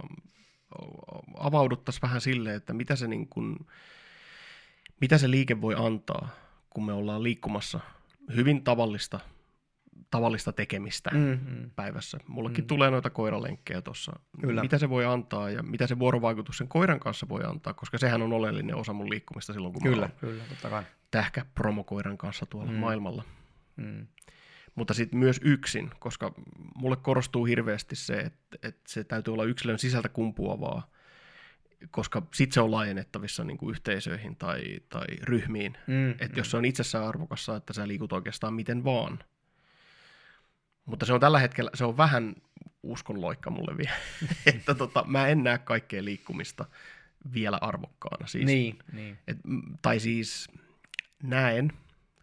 avauduttaisiin vähän silleen, että mitä se, niin kuin, mitä se liike voi antaa, kun me ollaan liikkumassa hyvin tavallista, tavallista tekemistä mm. Mm-hmm. päivässä. Mullekin mm. Mm. tulee noita koiralenkkejä tuossa. Mitä se voi antaa ja mitä se vuorovaikutus sen koiran kanssa voi antaa, koska sehän on oleellinen osa mun liikkumista silloin, kun Kyllä, mä kyllä, totta kai. tähkä promokoiran kanssa tuolla mm. Mm. maailmalla Mm. mutta sitten myös yksin, koska mulle korostuu hirveästi se, että, että se täytyy olla yksilön sisältä kumpuavaa, koska sitten se on laajennettavissa niin kuin yhteisöihin tai, tai ryhmiin. Mm, Että jos se on itsessään arvokassa, että sä liikut oikeastaan miten vaan. Mutta se on tällä hetkellä, se on vähän uskonloikka mulle vielä, *laughs* että tota, mä en näe kaikkea liikkumista vielä arvokkaana. Siis, Niin, niin. et, tai siis näen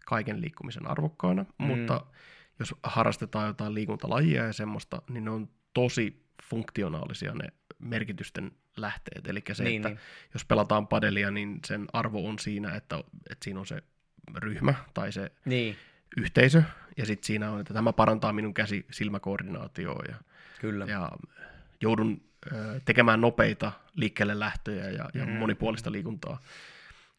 kaiken liikkumisen arvokkaana, mm. mutta jos harrastetaan jotain liikuntalajia ja semmoista, niin ne on tosi funktionaalisia ne merkitysten lähteet. Eli se, Niin, että niin. jos pelataan padelia, niin sen arvo on siinä, että, että siinä on se ryhmä tai se Niin, yhteisö, ja sitten siinä on, että tämä parantaa minun käsi-silmäkoordinaatioa, ja, kyllä. ja joudun ö, tekemään nopeita liikkeelle lähtöjä ja, ja Mm. monipuolista liikuntaa.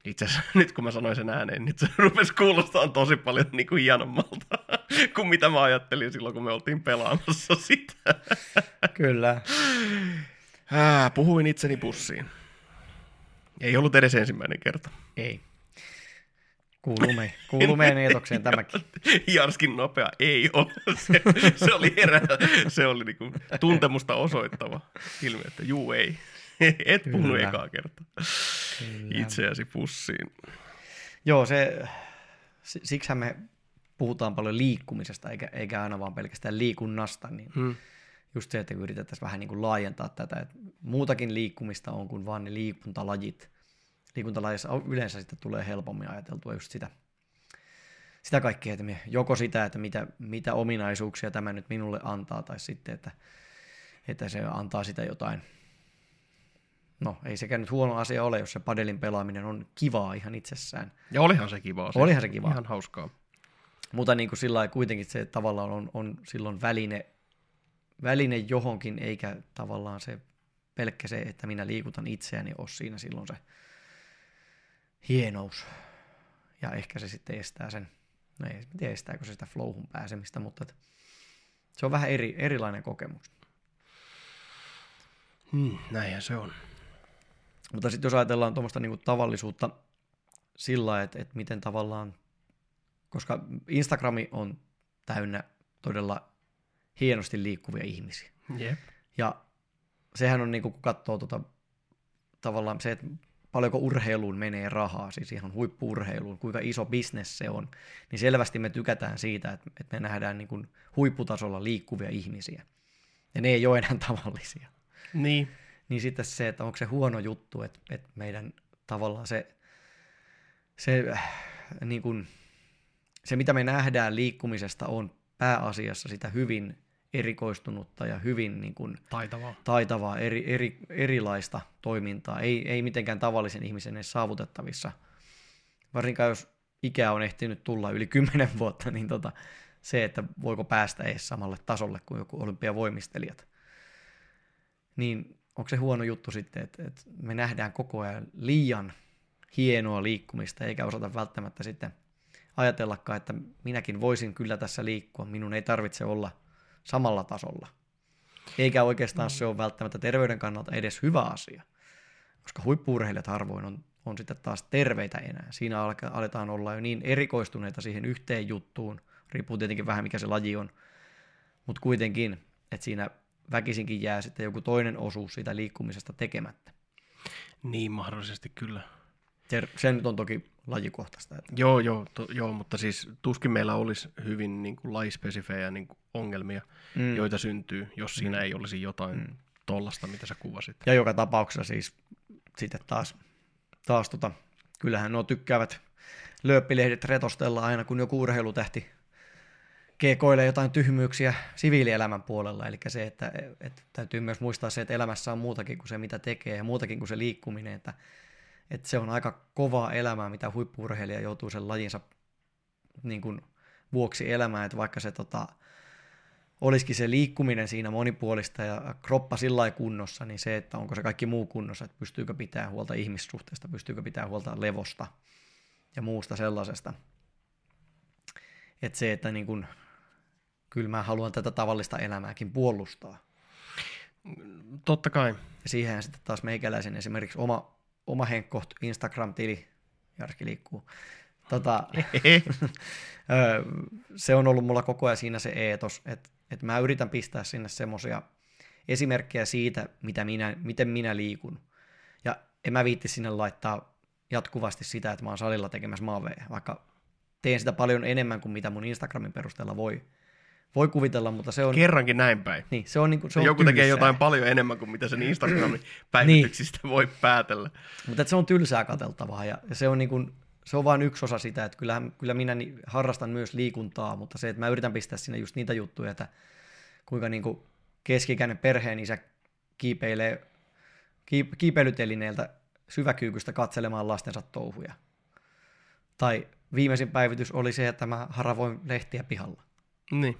Itse asiassa *laughs* nyt kun mä sanoin sen ääneen, niin se *laughs* rupesi kuulostaa tosi paljon niin kuin hienommalta *laughs* kuin mitä mä ajattelin silloin, kun me oltiin pelaamassa sitä. Kyllä. Ää, puhuin itseni pussiin. Ei ollut edes ensimmäinen kerta. Ei. Kuuluu, me, kuuluu meidän eetokseen tämäkin. *laughs* Jarskin nopea ei ole. Se, se oli herä, se oli niinku tuntemusta osoittava ilme, että juu ei. Et puhunut Kyllä. ekaa kertaa Kyllä. itseäsi pussiin. Joo, se, si- siksihän me puhutaan paljon liikkumisesta, eikä, eikä aina vaan pelkästään liikunnasta, niin Hmm. just se, että yritettäisiin vähän niin kuin laajentaa tätä, että muutakin liikkumista on kuin vaan ne liikuntalajit. Liikuntalajissa yleensä sitten tulee helpommin ajateltua just sitä, sitä kaikkea, että joko sitä, että mitä, mitä ominaisuuksia tämä nyt minulle antaa, tai sitten, että, että se antaa sitä jotain. No, ei sekään nyt huono asia ole, jos se padelin pelaaminen on kivaa ihan itsessään. Ja olihan se kivaa. Se. Olihan se kivaa. Ihan hauskaa. Mutta niin kuin sillä lailla kuitenkin se tavallaan on, on silloin väline, väline johonkin, eikä tavallaan se pelkkä se, että minä liikutan itseäni, ole siinä silloin se hienous. Ja ehkä se sitten estää sen, no ei tiedä estääkö se sitä flowhun pääsemistä, mutta että se on vähän eri, erilainen kokemus. Hmm, näinhän se on. Mutta sitten jos ajatellaan tuommoista niinku tavallisuutta sillä että, että miten tavallaan, koska Instagrami on täynnä todella hienosti liikkuvia ihmisiä. Jep. Ja sehän on, niinku, kun katsoo tota, tavallaan se, että paljonko urheiluun menee rahaa, siis ihan huippuurheiluun, kuinka iso bisnes se on, niin selvästi me tykätään siitä, että, että me nähdään niin kuin huipputasolla liikkuvia ihmisiä. Ja ne ei ole enää tavallisia. Niin. Niin sitten se, että onko se huono juttu, että, että meidän tavallaan se, se, äh, niin kuin, se, mitä me nähdään liikkumisesta, on pääasiassa sitä hyvin erikoistunutta ja hyvin niin kuin, Taitavaa. taitavaa, eri, eri, erilaista toimintaa, ei, ei mitenkään tavallisen ihmisen edes saavutettavissa. Varsinkaan jos ikä on ehtinyt tulla yli 10 *laughs* vuotta, niin tota, se, että voiko päästä edes samalle tasolle kuin joku olympiavoimistelijat. Niin onko se huono juttu sitten, että, että me nähdään koko ajan liian hienoa liikkumista, eikä osata välttämättä sitten ajatellakaan, että minäkin voisin kyllä tässä liikkua, minun ei tarvitse olla samalla tasolla. Eikä oikeastaan se ole välttämättä terveyden kannalta edes hyvä asia, koska huippuurheilijat harvoin on, on sitten taas terveitä enää. Siinä aletaan olla jo niin erikoistuneita siihen yhteen juttuun, riippuu tietenkin vähän mikä se laji on, mutta kuitenkin, että siinä väkisinkin jää sitten joku toinen osuus siitä liikkumisesta tekemättä. Niin, mahdollisesti kyllä. Se, se nyt on toki lajikohtaista. Että... Joo, joo, to, joo, mutta siis tuskin meillä olisi hyvin niin kuin, lajispesifejä niin kuin, ongelmia, mm. joita syntyy, jos siinä mm. ei olisi jotain mm. tollasta, mitä sä kuvasit. Ja joka tapauksessa siis sitten taas, taas tota, kyllähän nuo tykkäävät lööppilehdet retostella aina, kun joku urheilutähti keekoilee jotain tyhmyyksiä siviilielämän puolella, eli se, että, että täytyy myös muistaa se, että elämässä on muutakin kuin se, mitä tekee, ja muutakin kuin se liikkuminen, että, että se on aika kovaa elämää, mitä huippuurheilija joutuu sen lajinsa niin kuin, vuoksi elämään, että vaikka se tota, olisikin se liikkuminen siinä monipuolista ja kroppa sillä kunnossa, niin se, että onko se kaikki muu kunnossa, että pystyykö pitää huolta ihmissuhteesta, pystyykö pitää huolta levosta ja muusta sellaisesta. Että se, että niin kun, kyllä mä haluan tätä tavallista elämääkin puolustaa. Totta kai. Ja siihen sitten taas meikäläisen esimerkiksi oma, oma Henkko Instagram-tili, Jarski liikkuu, tota, *laughs* se on ollut mulla koko ajan siinä se eetos, että, että mä yritän pistää sinne semmoisia esimerkkejä siitä, mitä minä, miten minä liikun. Ja en mä viitti sinne laittaa jatkuvasti sitä, että mä oon salilla tekemässä maaveja, vaikka teen sitä paljon enemmän kuin mitä mun Instagramin perusteella voi, voi kuvitella, mutta se on... Kerrankin näin päin. Niin, se on, niin kuin, se on Joku tylsää. tekee jotain paljon enemmän kuin mitä sen *laughs* Instagramin päivityksistä niin. voi päätellä. Mutta se on tylsää kateltavaa ja, ja se on niin kuin, se on vain yksi osa sitä, että kyllä, kyllä minä harrastan myös liikuntaa, mutta se, että mä yritän pistää sinne just niitä juttuja, että kuinka niin kuin keskikäinen perheen isä kiipeilee kiip, kiipeilytelineeltä syväkyykystä katselemaan lastensa touhuja. Tai viimeisin päivitys oli se, että mä haravoin lehtiä pihalla. Niin.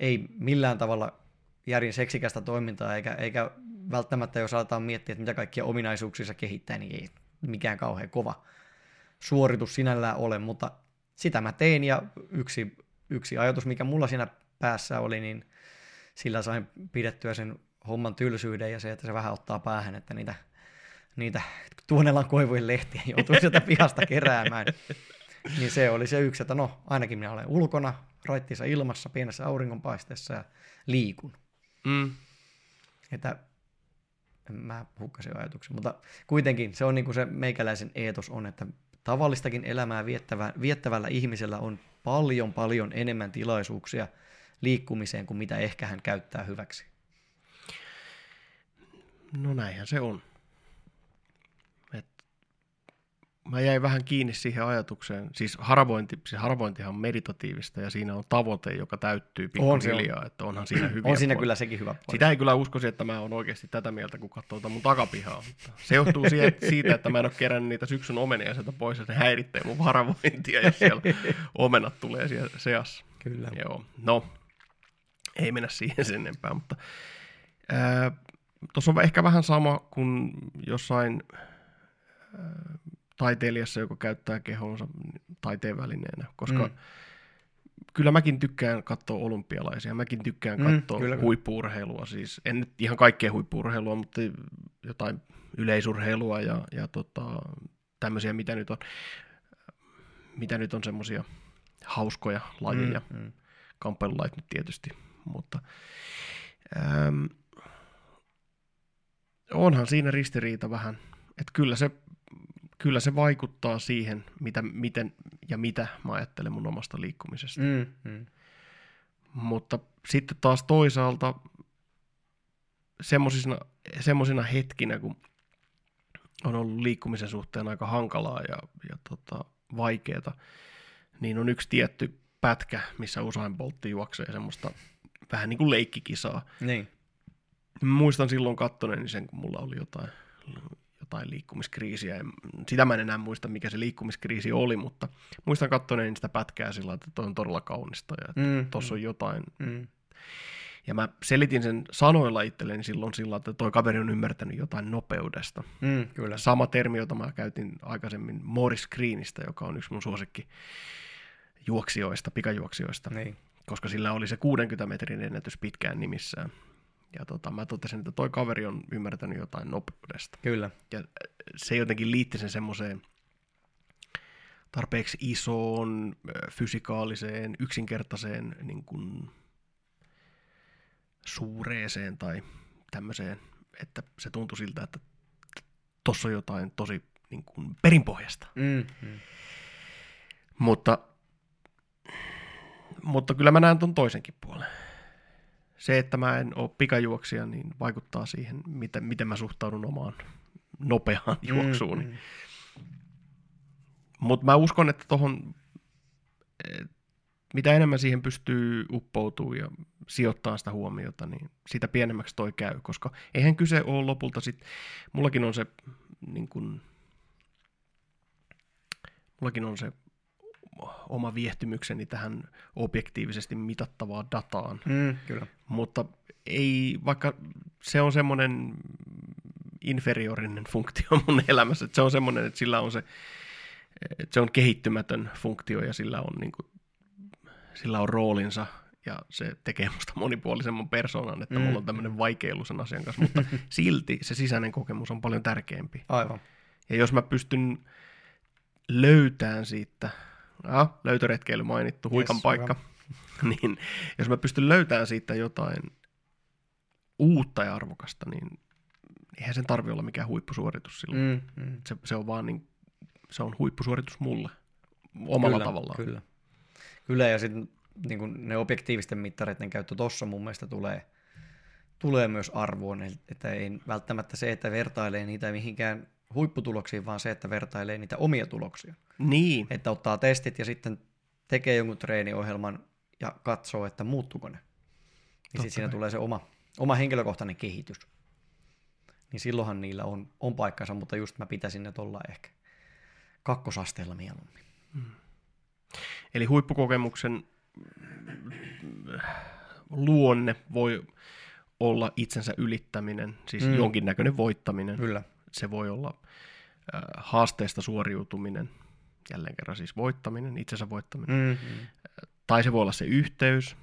Ei millään tavalla järin seksikästä toimintaa, eikä, eikä välttämättä jos aletaan miettiä, että mitä kaikkia ominaisuuksia kehittää, niin ei mikään kauhean kova suoritus sinällään ole, mutta sitä mä tein ja yksi, yksi ajatus, mikä mulla siinä päässä oli, niin sillä sain pidettyä sen homman tylsyyden ja se, että se vähän ottaa päähän, että niitä, niitä tuonelan koivujen lehtiä joutuu sieltä pihasta keräämään. Niin se oli se yksi, että no ainakin minä olen ulkona, raittissa ilmassa, pienessä auringonpaisteessa ja liikun. Mm. Että mä hukkasin ajatuksen, mutta kuitenkin se on niin kuin se meikäläisen eetos on, että tavallistakin elämää viettävä, viettävällä ihmisellä on paljon paljon enemmän tilaisuuksia liikkumiseen kuin mitä ehkä hän käyttää hyväksi. No näinhän se on mä jäin vähän kiinni siihen ajatukseen. Siis haravointi, siis haravointihan on meditatiivista ja siinä on tavoite, joka täyttyy pikkuhiljaa, on, että onhan siinä hyviä On siinä puolia. kyllä sekin hyvä puoli. Sitä ei kyllä uskoisi, että mä oon oikeasti tätä mieltä, kun katsoo mun takapihaa. Se johtuu *laughs* siitä, että mä en ole kerännyt niitä syksyn omenia sieltä pois, että ne häiritsee mun haravointia, jos siellä *laughs* omenat tulee siellä seassa. Kyllä. Joo, no, ei mennä siihen sen enempää, mutta tuossa on ehkä vähän sama kuin jossain taiteilijassa, joka käyttää kehonsa taiteen välineenä, koska mm. kyllä mäkin tykkään katsoa olympialaisia, mäkin tykkään mm, katsoa mm, huippuurheilua, siis en nyt ihan kaikkea huippuurheilua, mutta jotain yleisurheilua ja, ja tota, tämmöisiä, mitä nyt on, mitä nyt on semmoisia hauskoja lajeja, mm, mm. kamppailulait nyt tietysti, mutta äm, onhan siinä ristiriita vähän, että kyllä se kyllä se vaikuttaa siihen, mitä, miten ja mitä mä ajattelen mun omasta liikkumisesta. Mm, mm. Mutta sitten taas toisaalta semmosina hetkinä, kun on ollut liikkumisen suhteen aika hankalaa ja, ja tota, vaikeaa, niin on yksi tietty pätkä, missä Usain Boltti juoksee semmoista vähän niin kuin leikkikisaa. Niin. Muistan silloin kattoneeni sen, kun mulla oli jotain, jotain liikkumiskriisiä. Sitä mä en enää muista, mikä se liikkumiskriisi oli, mutta muistan kattoneeni sitä pätkää sillä että toi on todella kaunista ja Mm, tuossa on jotain. Mm. Ja mä selitin sen sanoilla itselleni silloin sillä että toi kaveri on ymmärtänyt jotain nopeudesta. Mm, kyllä. Sama termi, jota mä käytin aikaisemmin Morris Greenistä, joka on yksi mun suosikki juoksijoista, pikajuoksijoista, Niin. koska sillä oli se 60 metrin ennätys pitkään nimissään. Ja tota, mä totesin, että toi kaveri on ymmärtänyt jotain nopeudesta. Kyllä. Ja se jotenkin liitti sen semmoiseen tarpeeksi isoon, ö, fysikaaliseen, yksinkertaiseen, niin kuin suureeseen tai tämmöiseen, että se tuntui siltä, että tossa on jotain tosi niin kuin perinpohjasta. Mm, mm. Mutta, mutta kyllä mä näen ton toisenkin puolen. Se, että mä en ole pikajuoksija, niin vaikuttaa siihen, miten, miten mä suhtaudun omaan nopeaan juoksuuni. Mm, mm. Mutta mä uskon, että tohon, eh, mitä enemmän siihen pystyy uppoutumaan ja sijoittaa sitä huomiota, niin sitä pienemmäksi toi käy, koska eihän kyse ole lopulta sit, mullakin on se, niin kun, mullakin on se oma viehtymykseni tähän objektiivisesti mitattavaan dataan, Mm, kyllä. mutta ei, vaikka se on semmoinen inferiorinen funktio *laughs* mun elämässä, että se on semmoinen, että sillä on se, että se on kehittymätön funktio ja sillä on, niin kuin, sillä on roolinsa ja se tekee musta monipuolisemman persoonan, että mm. mulla on tämmöinen vaikeilu sen asian kanssa, mutta *laughs* silti se sisäinen kokemus on paljon tärkeämpi. Aivan. Ja jos mä pystyn löytämään siitä, ah, löytöretkeily mainittu, huikan Yes, paikka, *laughs* niin jos mä pystyn löytämään siitä jotain uutta ja arvokasta, niin eihän sen tarvi olla mikään huippusuoritus silloin. Mm. Mm. Se, se on vaan niin, se on huippusuoritus mulle omalla kyllä, tavallaan. Kyllä. Kyllä, ja sitten niin ne objektiivisten mittareiden käyttö tuossa mun mielestä tulee, tulee myös arvoon, että ei välttämättä se, että vertailee niitä mihinkään huipputuloksiin, vaan se, että vertailee niitä omia tuloksia. Niin, Että ottaa testit ja sitten tekee jonkun treeniohjelman ja katsoo, että muuttuuko ne. Niin Totta sitten siinä tulee se oma, oma henkilökohtainen kehitys. Niin silloinhan niillä on, on paikkansa, mutta just mä pitäisin ne tuolla ehkä kakkosasteella mieluummin. eli huippukokemuksen luonne voi olla itsensä ylittäminen, siis Mm. mm. jonkinnäköinen voittaminen. Kyllä. Se voi olla haasteesta suoriutuminen, jälleen kerran siis voittaminen, itsensä voittaminen. Mm. Mm, mm. Tai se voi olla se yhteys,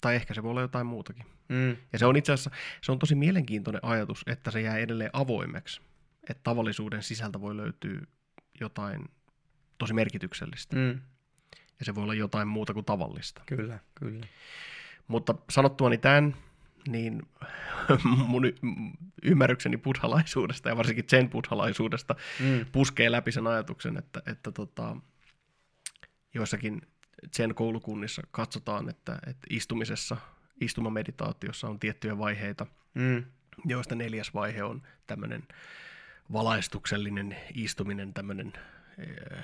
tai ehkä se voi olla jotain muutakin. Mm, Ja se on itse asiassa, se on tosi mielenkiintoinen ajatus, että se jää edelleen avoimeksi. Että tavallisuuden sisältä voi löytyä jotain tosi merkityksellistä. mm, Ja se voi olla jotain muuta kuin tavallista. kyllä, kyllä. Mutta sanottuani tämän, niin *laughs* mun ymmärrykseni buddhalaisuudesta ja varsinkin sen buddhalaisuudesta Mm, puskee läpi sen ajatuksen, että, että tota, joissakin sen koulukunnissa katsotaan, että, että istumisessa, istumameditaatiossa on tiettyjä vaiheita, mm, joista neljäs vaihe on tämmöinen valaistuksellinen istuminen, tämmöinen eh,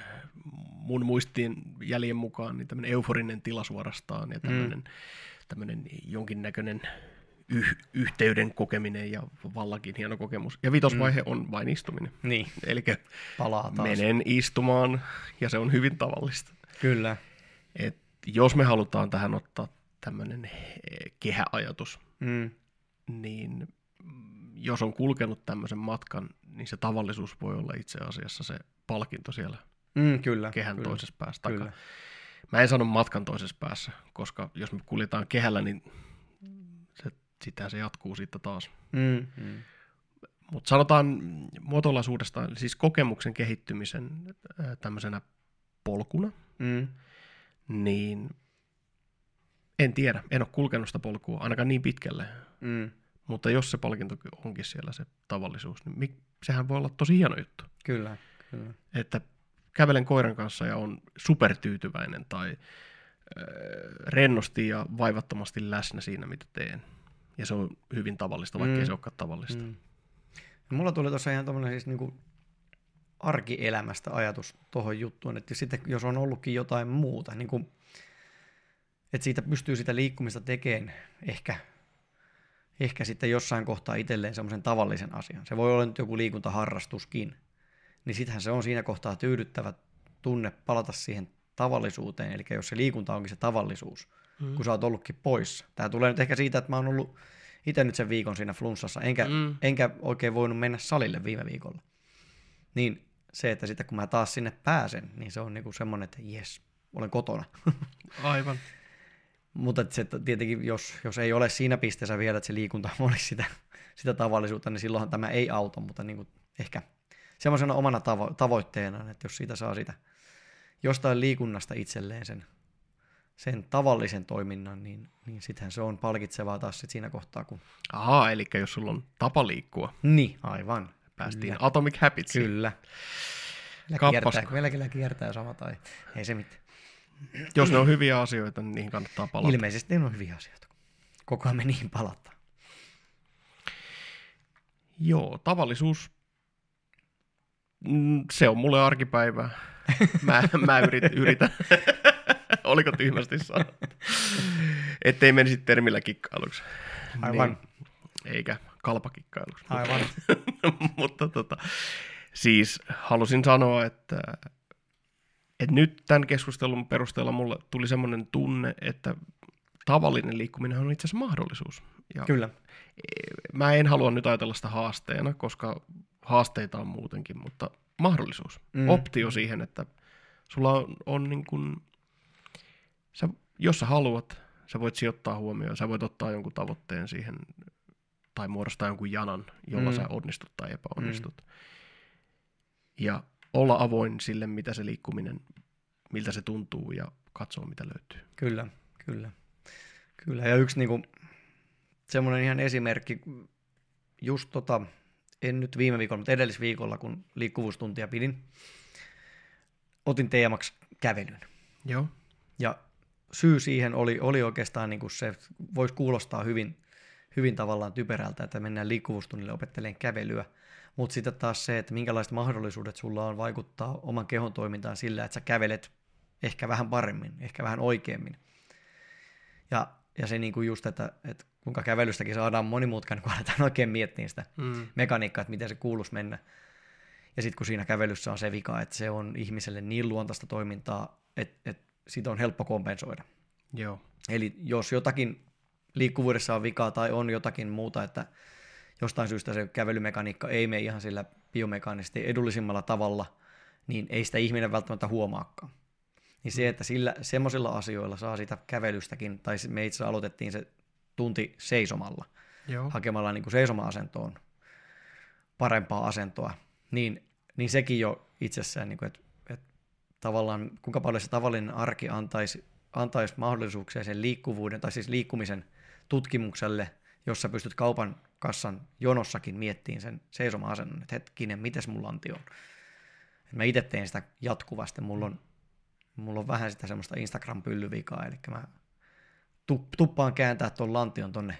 mun muistiin jäljen mukaan niin tämmöinen euforinen tila suorastaan ja tämmöinen, mm. tämmöinen jonkinnäköinen yh, yhteyden kokeminen ja vallakin hieno kokemus. Ja vitosvaihe mm. on vain istuminen. niin, Eli palaa taas. menen istumaan ja se on hyvin tavallista. Kyllä. Et jos me halutaan tähän ottaa tämmöinen eh, kehäajatus, Mm, niin jos on kulkenut tämmöisen matkan, niin se tavallisuus voi olla itse asiassa se palkinto siellä mm, kyllä. kehän kyllä, toisessa päässä. Kyllä. mä en sano matkan toisessa päässä, koska jos me kuljetaan kehällä, niin sitä se jatkuu sitten taas. Mm, mm, Mutta sanotaan muotoilaisuudestaan, siis kokemuksen kehittymisen ää, tämmöisenä polkuna, mm, niin en tiedä, en ole kulkenut sitä polkua ainakaan niin pitkälle, mm. mutta jos se palkinto onkin siellä se tavallisuus, niin mik, sehän voi olla tosi hieno juttu. Kyllä, kyllä. Että kävelen koiran kanssa ja on supertyytyväinen tai äh, rennosti ja vaivattomasti läsnä siinä, mitä teen. Ja se on hyvin tavallista, vaikka mm. ei se olekaan tavallista. Mm. Mulla tuli tuossa ihan tämmöinen siis niinku arkielämästä ajatus tuohon juttuun, että sitten jos on ollutkin jotain muuta, niin kuin, että siitä pystyy sitä liikkumista tekemään ehkä, ehkä sitten jossain kohtaa itselleen semmoisen tavallisen asian. Se voi olla nyt joku liikuntaharrastuskin, niin sittenhän se on siinä kohtaa tyydyttävä tunne palata siihen tavallisuuteen, eli jos se liikunta onkin se tavallisuus, mm. kun sä oot ollutkin poissa. Tämä tulee nyt ehkä siitä, että mä oon ollut itse nyt sen viikon siinä flunssassa, enkä, mm. enkä oikein voinut mennä salille viime viikolla. Niin se, että sitten kun mä taas sinne pääsen, niin se on niinku semmoinen, että jes, olen kotona. *laughs* Aivan. Mutta se, tietenkin, jos, jos ei ole siinä pisteessä vielä, että se liikunta olisi sitä, sitä tavallisuutta, niin silloinhan tämä ei auta, mutta niin kuin ehkä semmoisena omana tavo- tavoitteena, että jos siitä saa sitä jostain liikunnasta itselleen sen, sen tavallisen toiminnan, niin, niin sittenhän se on palkitsevaa taas sit siinä kohtaa. Kun... Ahaa, eli jos sulla on tapa liikkua. Niin, aivan. Päästiin Kyllä. Atomic Habits. Kyllä. Meillä kiertää, meillä kiertää sama tai ei se mitään. Jos ne on hyviä asioita, niin niihin kannattaa palata. Ilmeisesti ne on hyviä asioita. Koko ajan me niihin palataan. Joo, tavallisuus, mm, se on mulle arkipäivää. Mä, mä yritän, yritän. *laughs* Oliko tyhmästi sanottu? Ettei menisi termillä kikkailuksi. Aivan. Niin, eikä kalpakikkailuksi. Aivan. *laughs* Mutta tota, siis halusin sanoa, että, että nyt tämän keskustelun perusteella mulle tuli semmoinen tunne, että tavallinen liikkuminen on itse asiassa mahdollisuus. Ja Kyllä. Mä en halua nyt ajatella sitä haasteena, koska haasteita on muutenkin, mutta mahdollisuus, mm. optio siihen, että sulla on, on niin kuin, sä, jos sä haluat, sä voit sijoittaa huomioon, sä voit ottaa jonkun tavoitteen siihen tai muodostaa jonkun janan, jolla mm. sä onnistut tai epäonnistut. Mm. Ja olla avoin sille, mitä se liikkuminen, miltä se tuntuu ja katsoa, mitä löytyy. Kyllä, kyllä. Kyllä, ja yksi niinku, semmoinen ihan esimerkki, just tota, en nyt viime viikolla, mutta edellisviikolla, kun liikkuvuustuntia pidin, otin teemaksi kävelyn. Joo. Ja syy siihen oli, oli oikeastaan niin kuin se, voisi kuulostaa hyvin, hyvin tavallaan typerältä, että mennään liikkuvuustunnille opettelemaan kävelyä, mutta sitten taas se, että minkälaiset mahdollisuudet sulla on vaikuttaa oman kehon toimintaan sillä, että sä kävelet ehkä vähän paremmin, ehkä vähän oikeammin. Ja, ja se niin kuin just, että, että kuinka kävelystäkin saadaan monimutkainen, kun aletaan oikein miettiä sitä mm. mekaniikkaa, että miten se kuuluisi mennä. Ja sitten kun siinä kävelyssä on se vika, että se on ihmiselle niin luontaista toimintaa, että, että siitä on helppo kompensoida. Joo. Eli jos jotakin liikkuvuudessa on vikaa tai on jotakin muuta, että jostain syystä se kävelymekaniikka ei mene ihan sillä biomekaanisesti edullisimmalla tavalla, niin ei sitä ihminen välttämättä huomaakaan. Niin se, että sillä semmoisilla asioilla saa sitä kävelystäkin, tai me itse aloitettiin se tunti seisomalla, Joo. hakemalla niin kuin seisoma-asentoon parempaa asentoa, niin, niin sekin jo itsessään, niin kuin, että tavallaan kuinka paljon se tavallinen arki antaisi, antaisi mahdollisuuksia sen liikkuvuuden, tai siis liikkumisen tutkimukselle, jossa pystyt kaupan kassan jonossakin miettiin sen seisoma-asennon, että hetkinen, mites mun lanti on. Et mä itse teen sitä jatkuvasti. Mulla on, mulla on vähän sitä semmoista Instagram-pyllyvikaa, eli mä tuppaan kääntää tuon lantion tonne,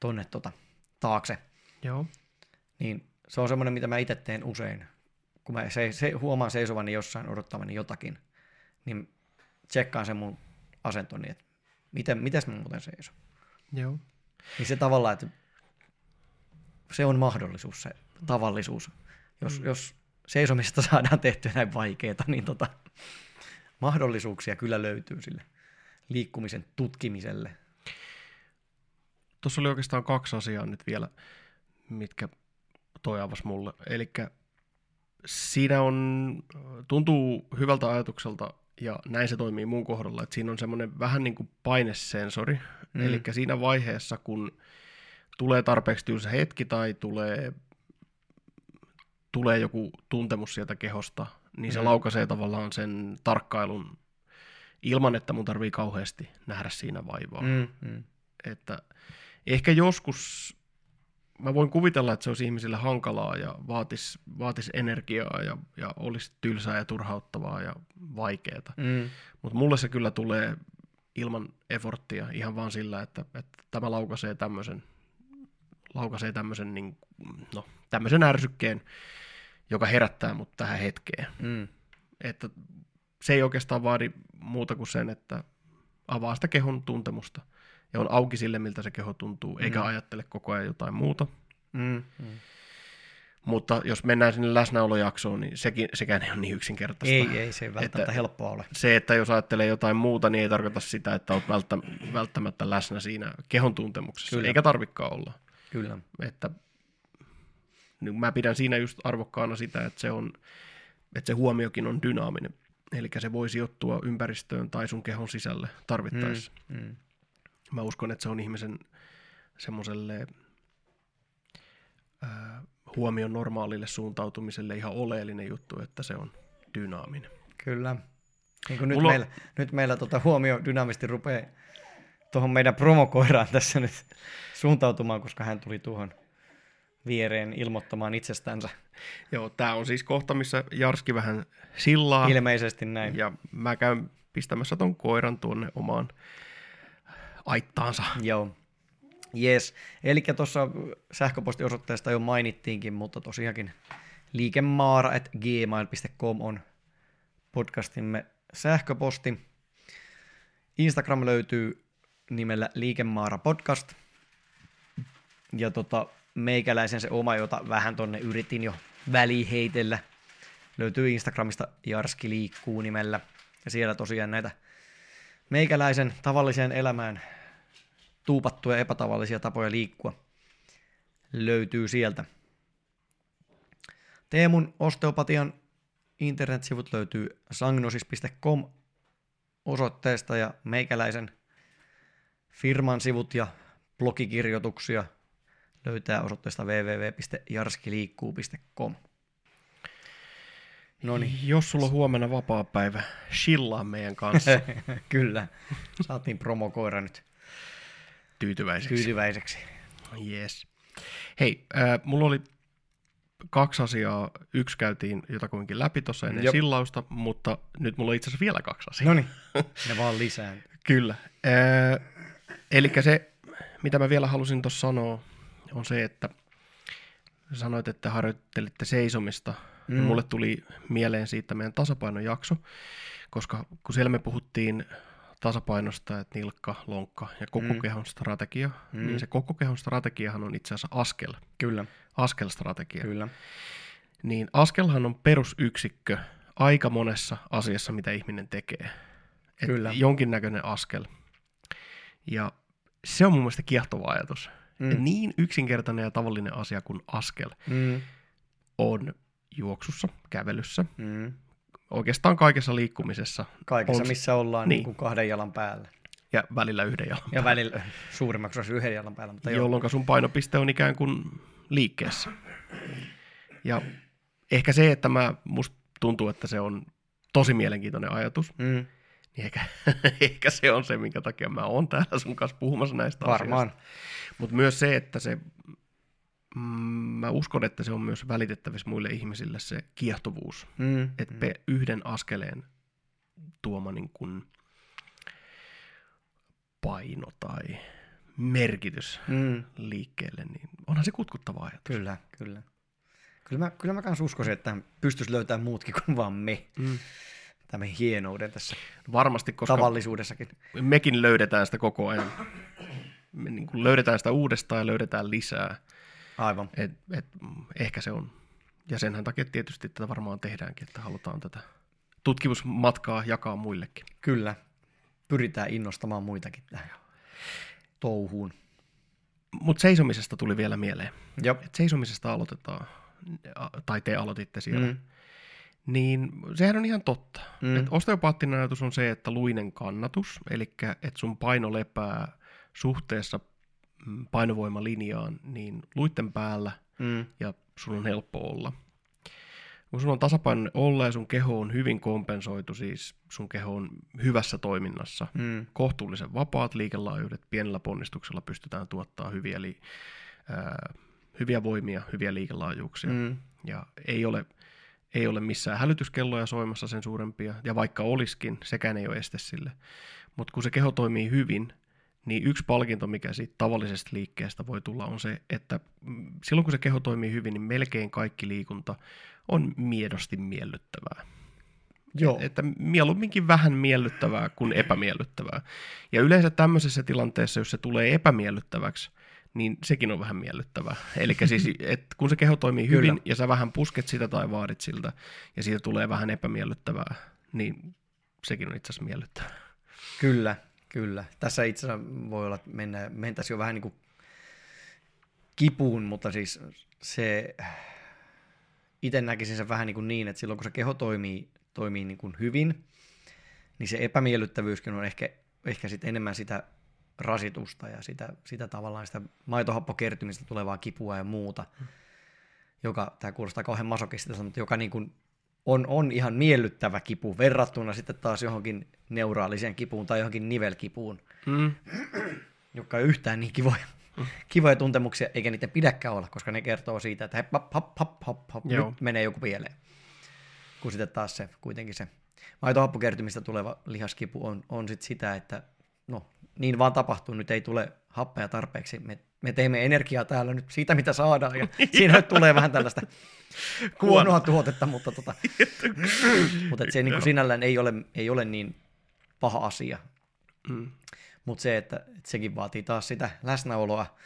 tonne tota, taakse. Joo. Niin se on semmoinen, mitä mä itse teen usein. Kun mä se, se, huomaan seisovani jossain odottamani jotakin, niin tsekkaan sen mun asentoni, että miten, mites mä muuten seison. Joo. Niin se tavallaan, että se on mahdollisuus, se tavallisuus. Jos, mm. jos seisomista saadaan tehtyä näin vaikeaa, niin tota, mahdollisuuksia kyllä löytyy sille liikkumisen tutkimiselle. Tuossa oli oikeastaan kaksi asiaa nyt vielä, mitkä toi avasi mulle. Eli siinä on, tuntuu hyvältä ajatukselta, ja näin se toimii mun kohdalla, että siinä on semmoinen vähän niin kuin painesensori. Mm. Eli siinä vaiheessa, kun tulee tarpeeksi tylsä hetki tai tulee, tulee joku tuntemus sieltä kehosta, niin se mm. laukaisee tavallaan sen tarkkailun ilman, että mun tarvii kauheasti nähdä siinä vaivaa. Mm, mm. Että ehkä joskus mä voin kuvitella, että se olisi ihmisille hankalaa ja vaatisi, vaatis energiaa ja, ja olisi tylsää ja turhauttavaa ja vaikeaa. Mm. Mutta mulle se kyllä tulee ilman efforttia ihan vaan sillä, että, että tämä laukaisee tämmöisen, laukaisee tämmöisen, niin, no, tämmöisen ärsykkeen, joka herättää mut tähän hetkeen. Mm. Että se ei oikeastaan vaadi muuta kuin sen, että avaa sitä kehon tuntemusta ja on auki sille, miltä se keho tuntuu, eikä Mm. ajattele koko ajan jotain muuta. Mm. Mm. Mutta jos mennään sinne läsnäolojaksoon, niin sekin, sekään ei ole niin yksinkertaista. Ei, ei se ei välttämättä Että- helppoa ole. Se, että jos ajattelee jotain muuta, niin ei tarkoita sitä, että olet välttä, välttämättä läsnä siinä kehon tuntemuksessa. Kyllä. Eikä tarvikaan olla. Kyllä. Että, niin mä pidän siinä just arvokkaana sitä, että se, on, että se huomiokin on dynaaminen. Eli se voi sijoittua ympäristöön tai sun kehon sisälle tarvittaessa. Mm. Mm. Mä uskon, että se on ihmisen semmoiselle huomion normaalille suuntautumiselle ihan oleellinen juttu, että se on dynaaminen. Kyllä. Niin kuin nyt, Mulla meillä, nyt meillä tota huomio dynaamisti rupeaa tuohon meidän promokoiraan tässä nyt suuntautumaan, koska hän tuli tuohon viereen ilmoittamaan itsestänsä. Joo, tää on siis kohta, missä Jarski vähän sillaa. Ilmeisesti näin. Ja mä käyn pistämässä ton koiran tuonne omaan aittaansa. Joo. Yes. Eli tuossa sähköpostiosoitteesta jo mainittiinkin, mutta tosiaankin liikemaara.gmail.com on podcastimme sähköposti. Instagram löytyy nimellä Liikemaara podcast. Ja tota, meikäläisen se oma, jota vähän tonne yritin jo väliheitellä, löytyy Instagramista Jarski liikkuu nimellä. Ja siellä tosiaan näitä meikäläisen tavalliseen elämään tuupattuja epätavallisia tapoja liikkua löytyy sieltä. Teemun osteopatian internetsivut löytyy sangnosis.com osoitteesta ja meikäläisen firman sivut ja blogikirjoituksia löytää osoitteesta www.jarskiliikkuu.com. No niin, Jos sulla on huomenna vapaa päivä, chillaa meidän kanssa *laughs* kyllä. Saatiin promokoira nyt tyytyväiseksi. tyytyväiseksi. Yes. Hei, äh, mulla oli kaksi asiaa. Yksi käytiin jotakuinkin läpi tuossa ennen Jop. sillausta, mutta nyt mulla on itse asiassa vielä kaksi asiaa. No niin, *laughs* ne vaan lisää. Kyllä. Äh, Eli se, mitä mä vielä halusin tuossa sanoa, on se, että sanoit, että harjoittelitte seisomista. Mm. Mulle tuli mieleen siitä meidän tasapainojakso, koska kun siellä me puhuttiin tasapainosta, että nilkka, lonkka ja koko mm. Kehon strategia, mm. Mm. niin se koko kehon strategiahan on itse asiassa askel, Kyllä, askelstrategia. kyllä. Niin askelhan on perusyksikkö aika monessa asiassa, mitä ihminen tekee. Et Kyllä. Jonkinnäköinen askel. Ja se on mun mielestä kiehtova ajatus. Mm. Et Mm. niin yksinkertainen ja tavallinen asia kuin askel Mm. on juoksussa, kävelyssä, Mm. oikeastaan kaikessa liikkumisessa Kaikessa, On- missä ollaan niin. niin. Kahden jalan päällä. ja välillä yhden jalan. Ja välillä suurimmaksi osassa yhden jalan päällä. Mutta jolloin sun painopiste on ikään kuin liikkeessä. Ja ehkä se, että mä, musta tuntuu, että se on tosi mielenkiintoinen ajatus, Mm. niin ehkä, *laughs* ehkä se on se, minkä takia mä oon täällä sun kanssa puhumassa näistä Varmaan. asioista. Mutta myös se, että se, mä uskon, että se on myös välitettävissä muille ihmisille se kiehtovuus. Mm. Että mm. yhden askeleen tuoma niin kuin paino tai merkitys Mm. liikkeelle, niin onhan se kutkuttava ajatus. Kyllä, kyllä. Kyllä mä, kyllä mä kans uskoisin, että pystyisi löytämään muutkin kuin vaan me. Mm. Tämän hienouden tässä Varmasti, koska tavallisuudessakin. mekin löydetään sitä koko ajan. Me niin kuin löydetään sitä uudestaan ja löydetään lisää. Aivan. Et, et, ehkä se on. Ja senhän takia tietysti tätä varmaan tehdäänkin, että halutaan tätä tutkimusmatkaa jakaa muillekin. Kyllä. Pyritään innostamaan muitakin tähän touhuun. Mutta seisomisesta tuli vielä mieleen. Jop. Et seisomisesta aloitetaan, a- tai te aloititte siellä. Mm. Niin sehän on ihan totta. Mm. Et osteopaattinen ajatus on se, että luinen kannatus, eli että sun paino lepää suhteessa painovoimalinjaan, niin luitten päällä Mm. ja sun on helppo olla. Kun sun on tasapainoinen olla ja sun keho on hyvin kompensoitu, siis sun keho on hyvässä toiminnassa, Mm. kohtuullisen vapaat liikelaajuudet, pienellä ponnistuksella pystytään tuottaa hyviä, eli, ää, hyviä voimia, hyviä liikelaajuuksia. Mm. Ja ei ole, ei ole missään hälytyskelloja soimassa sen suurempia, ja vaikka olisikin, sekään ei ole este sille. Mutta kun se keho toimii hyvin, niin yksi palkinto, mikä siitä tavallisesta liikkeestä voi tulla, on se, että mm, silloin kun se keho toimii hyvin, niin melkein kaikki liikunta on miedosti miellyttävää. Joo. Että mieluumminkin vähän miellyttävää kuin epämiellyttävää. Ja yleensä tämmöisessä tilanteessa, jos se tulee epämiellyttäväksi, niin sekin on vähän miellyttävää. Eli siis, *laughs* että kun se keho toimii hyvin Kyllä. ja sä vähän pusket sitä tai vaadit siltä, ja siitä tulee vähän epämiellyttävää, niin sekin on itse asiassa miellyttävää. Kyllä, kyllä. Tässä itse asiassa voi olla, että mennä, mentäisiin jo vähän niin kuin kipuun, mutta siis se, itse näkisin sen vähän niin, kuin niin, että silloin kun se keho toimii, toimii niin kuin hyvin, niin se epämiellyttävyyskin on ehkä, ehkä sit enemmän sitä rasitusta ja sitä, sitä tavallaan sitä maitohappokertymistä tulevaa kipua ja muuta, joka, tämä kuulostaa kauhean masokistilta, mutta joka niin kuin on, on ihan miellyttävä kipu verrattuna sitten taas johonkin neuraaliseen kipuun tai johonkin nivelkipuun, Mm. joka ei yhtään niin kivoja, kivoja tuntemuksia, eikä niitä pidäkään olla, koska ne kertoo siitä, että hep, hop, hop, hop, hop, hop, Joo. nyt menee joku pieleen. Kun sitten taas se kuitenkin se maitohappokertymistä tuleva lihaskipu on, on sit sitä, että no niin vaan tapahtuu, nyt ei tule happea tarpeeksi, me, me teemme energiaa täällä nyt siitä, mitä saadaan, ja siinä nyt tulee vähän tällaista *laughs* huonoa tuotetta, mutta, tota, *laughs* mutta se niin kuin sinällään ei ole, ei ole niin paha asia, Mm. mutta se, että, että sekin vaatii taas sitä läsnäoloa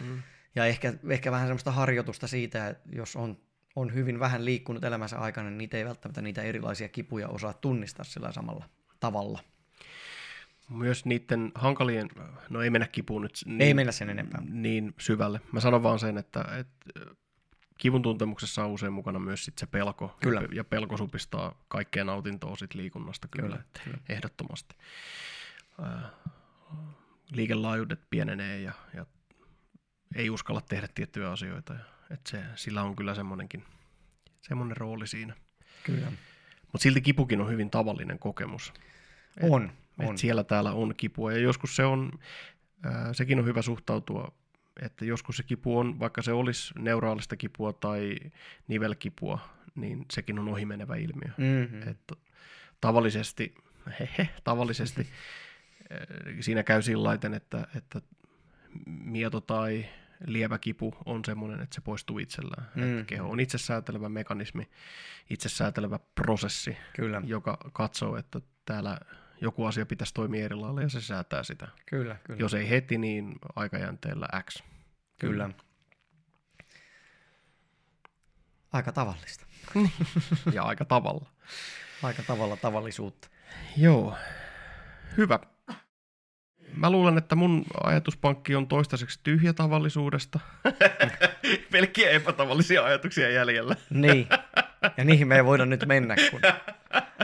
Mm. ja ehkä, ehkä vähän semmoista harjoitusta siitä, että jos on, on hyvin vähän liikkunut elämänsä aikana, niin niitä ei välttämättä niitä erilaisia kipuja osaa tunnistaa sillä samalla tavalla. Myös niiden hankalien, no ei mennä kipuun nyt niin, Ei mennä sen enempää. niin syvälle. Mä sanon vaan sen, että, että kivun tuntemuksessa on usein mukana myös sit se pelko. Kyllä. Ja, pelko supistaa kaikkea nautintoa sit liikunnasta kyllä, Kyllä, että kyllä. ehdottomasti. Liikelaajuudet pienenee ja, ja ei uskalla tehdä tiettyjä asioita. Ja, et se, sillä on kyllä semmoinenkin semmoinen rooli siinä. Kyllä. Mutta silti kipukin on hyvin tavallinen kokemus. On, Et on. siellä täällä on kipua ja joskus se on, ää, sekin on hyvä suhtautua, että joskus se kipu on, vaikka se olisi neuraalista kipua tai nivelkipua, niin sekin on ohimenevä ilmiö. Mm-hmm. Että tavallisesti, hehe, tavallisesti ää, siinä käy sillä että, että mieto tai lievä kipu on semmoinen, että se poistuu itsellään. Mm. Mm. Että keho on itsesäätelevä mekanismi, itsesäätelevä prosessi, Kyllä, joka katsoo, että täällä joku asia pitäisi toimia eri lailla ja se säätää sitä. kyllä, kyllä. Jos ei heti, niin aikajänteellä X. Kyllä. Aika tavallista. *laughs* Ja aika tavalla. Aika tavalla tavallisuutta. Joo, hyvä. Mä luulen, että mun ajatuspankki on toistaiseksi tyhjä tavallisuudesta. *laughs* Pelkkiä epätavallisia ajatuksia jäljellä. Niin. *laughs* Ja niihin me ei voida nyt mennä, kun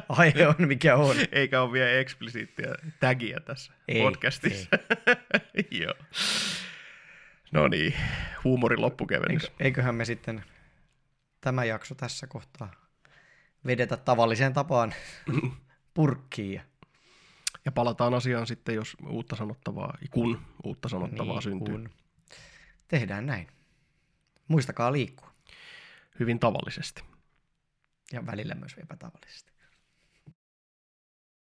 aihe on mikä on. Eikä ole vielä eksplisiittiä tagia tässä Ei, podcastissa. *laughs* Joo. No niin, huumorin loppukevennys. Eikö, eiköhän me sitten tämä jakso tässä kohtaa vedetä tavalliseen tapaan *laughs* purkkiin. Ja Ja palataan asiaan sitten, jos uutta sanottavaa, kun uutta sanottavaa niin, syntyy. kun Tehdään näin. Muistakaa liikkua. Hyvin tavallisesti. Ja välillä myös epätavallisesti.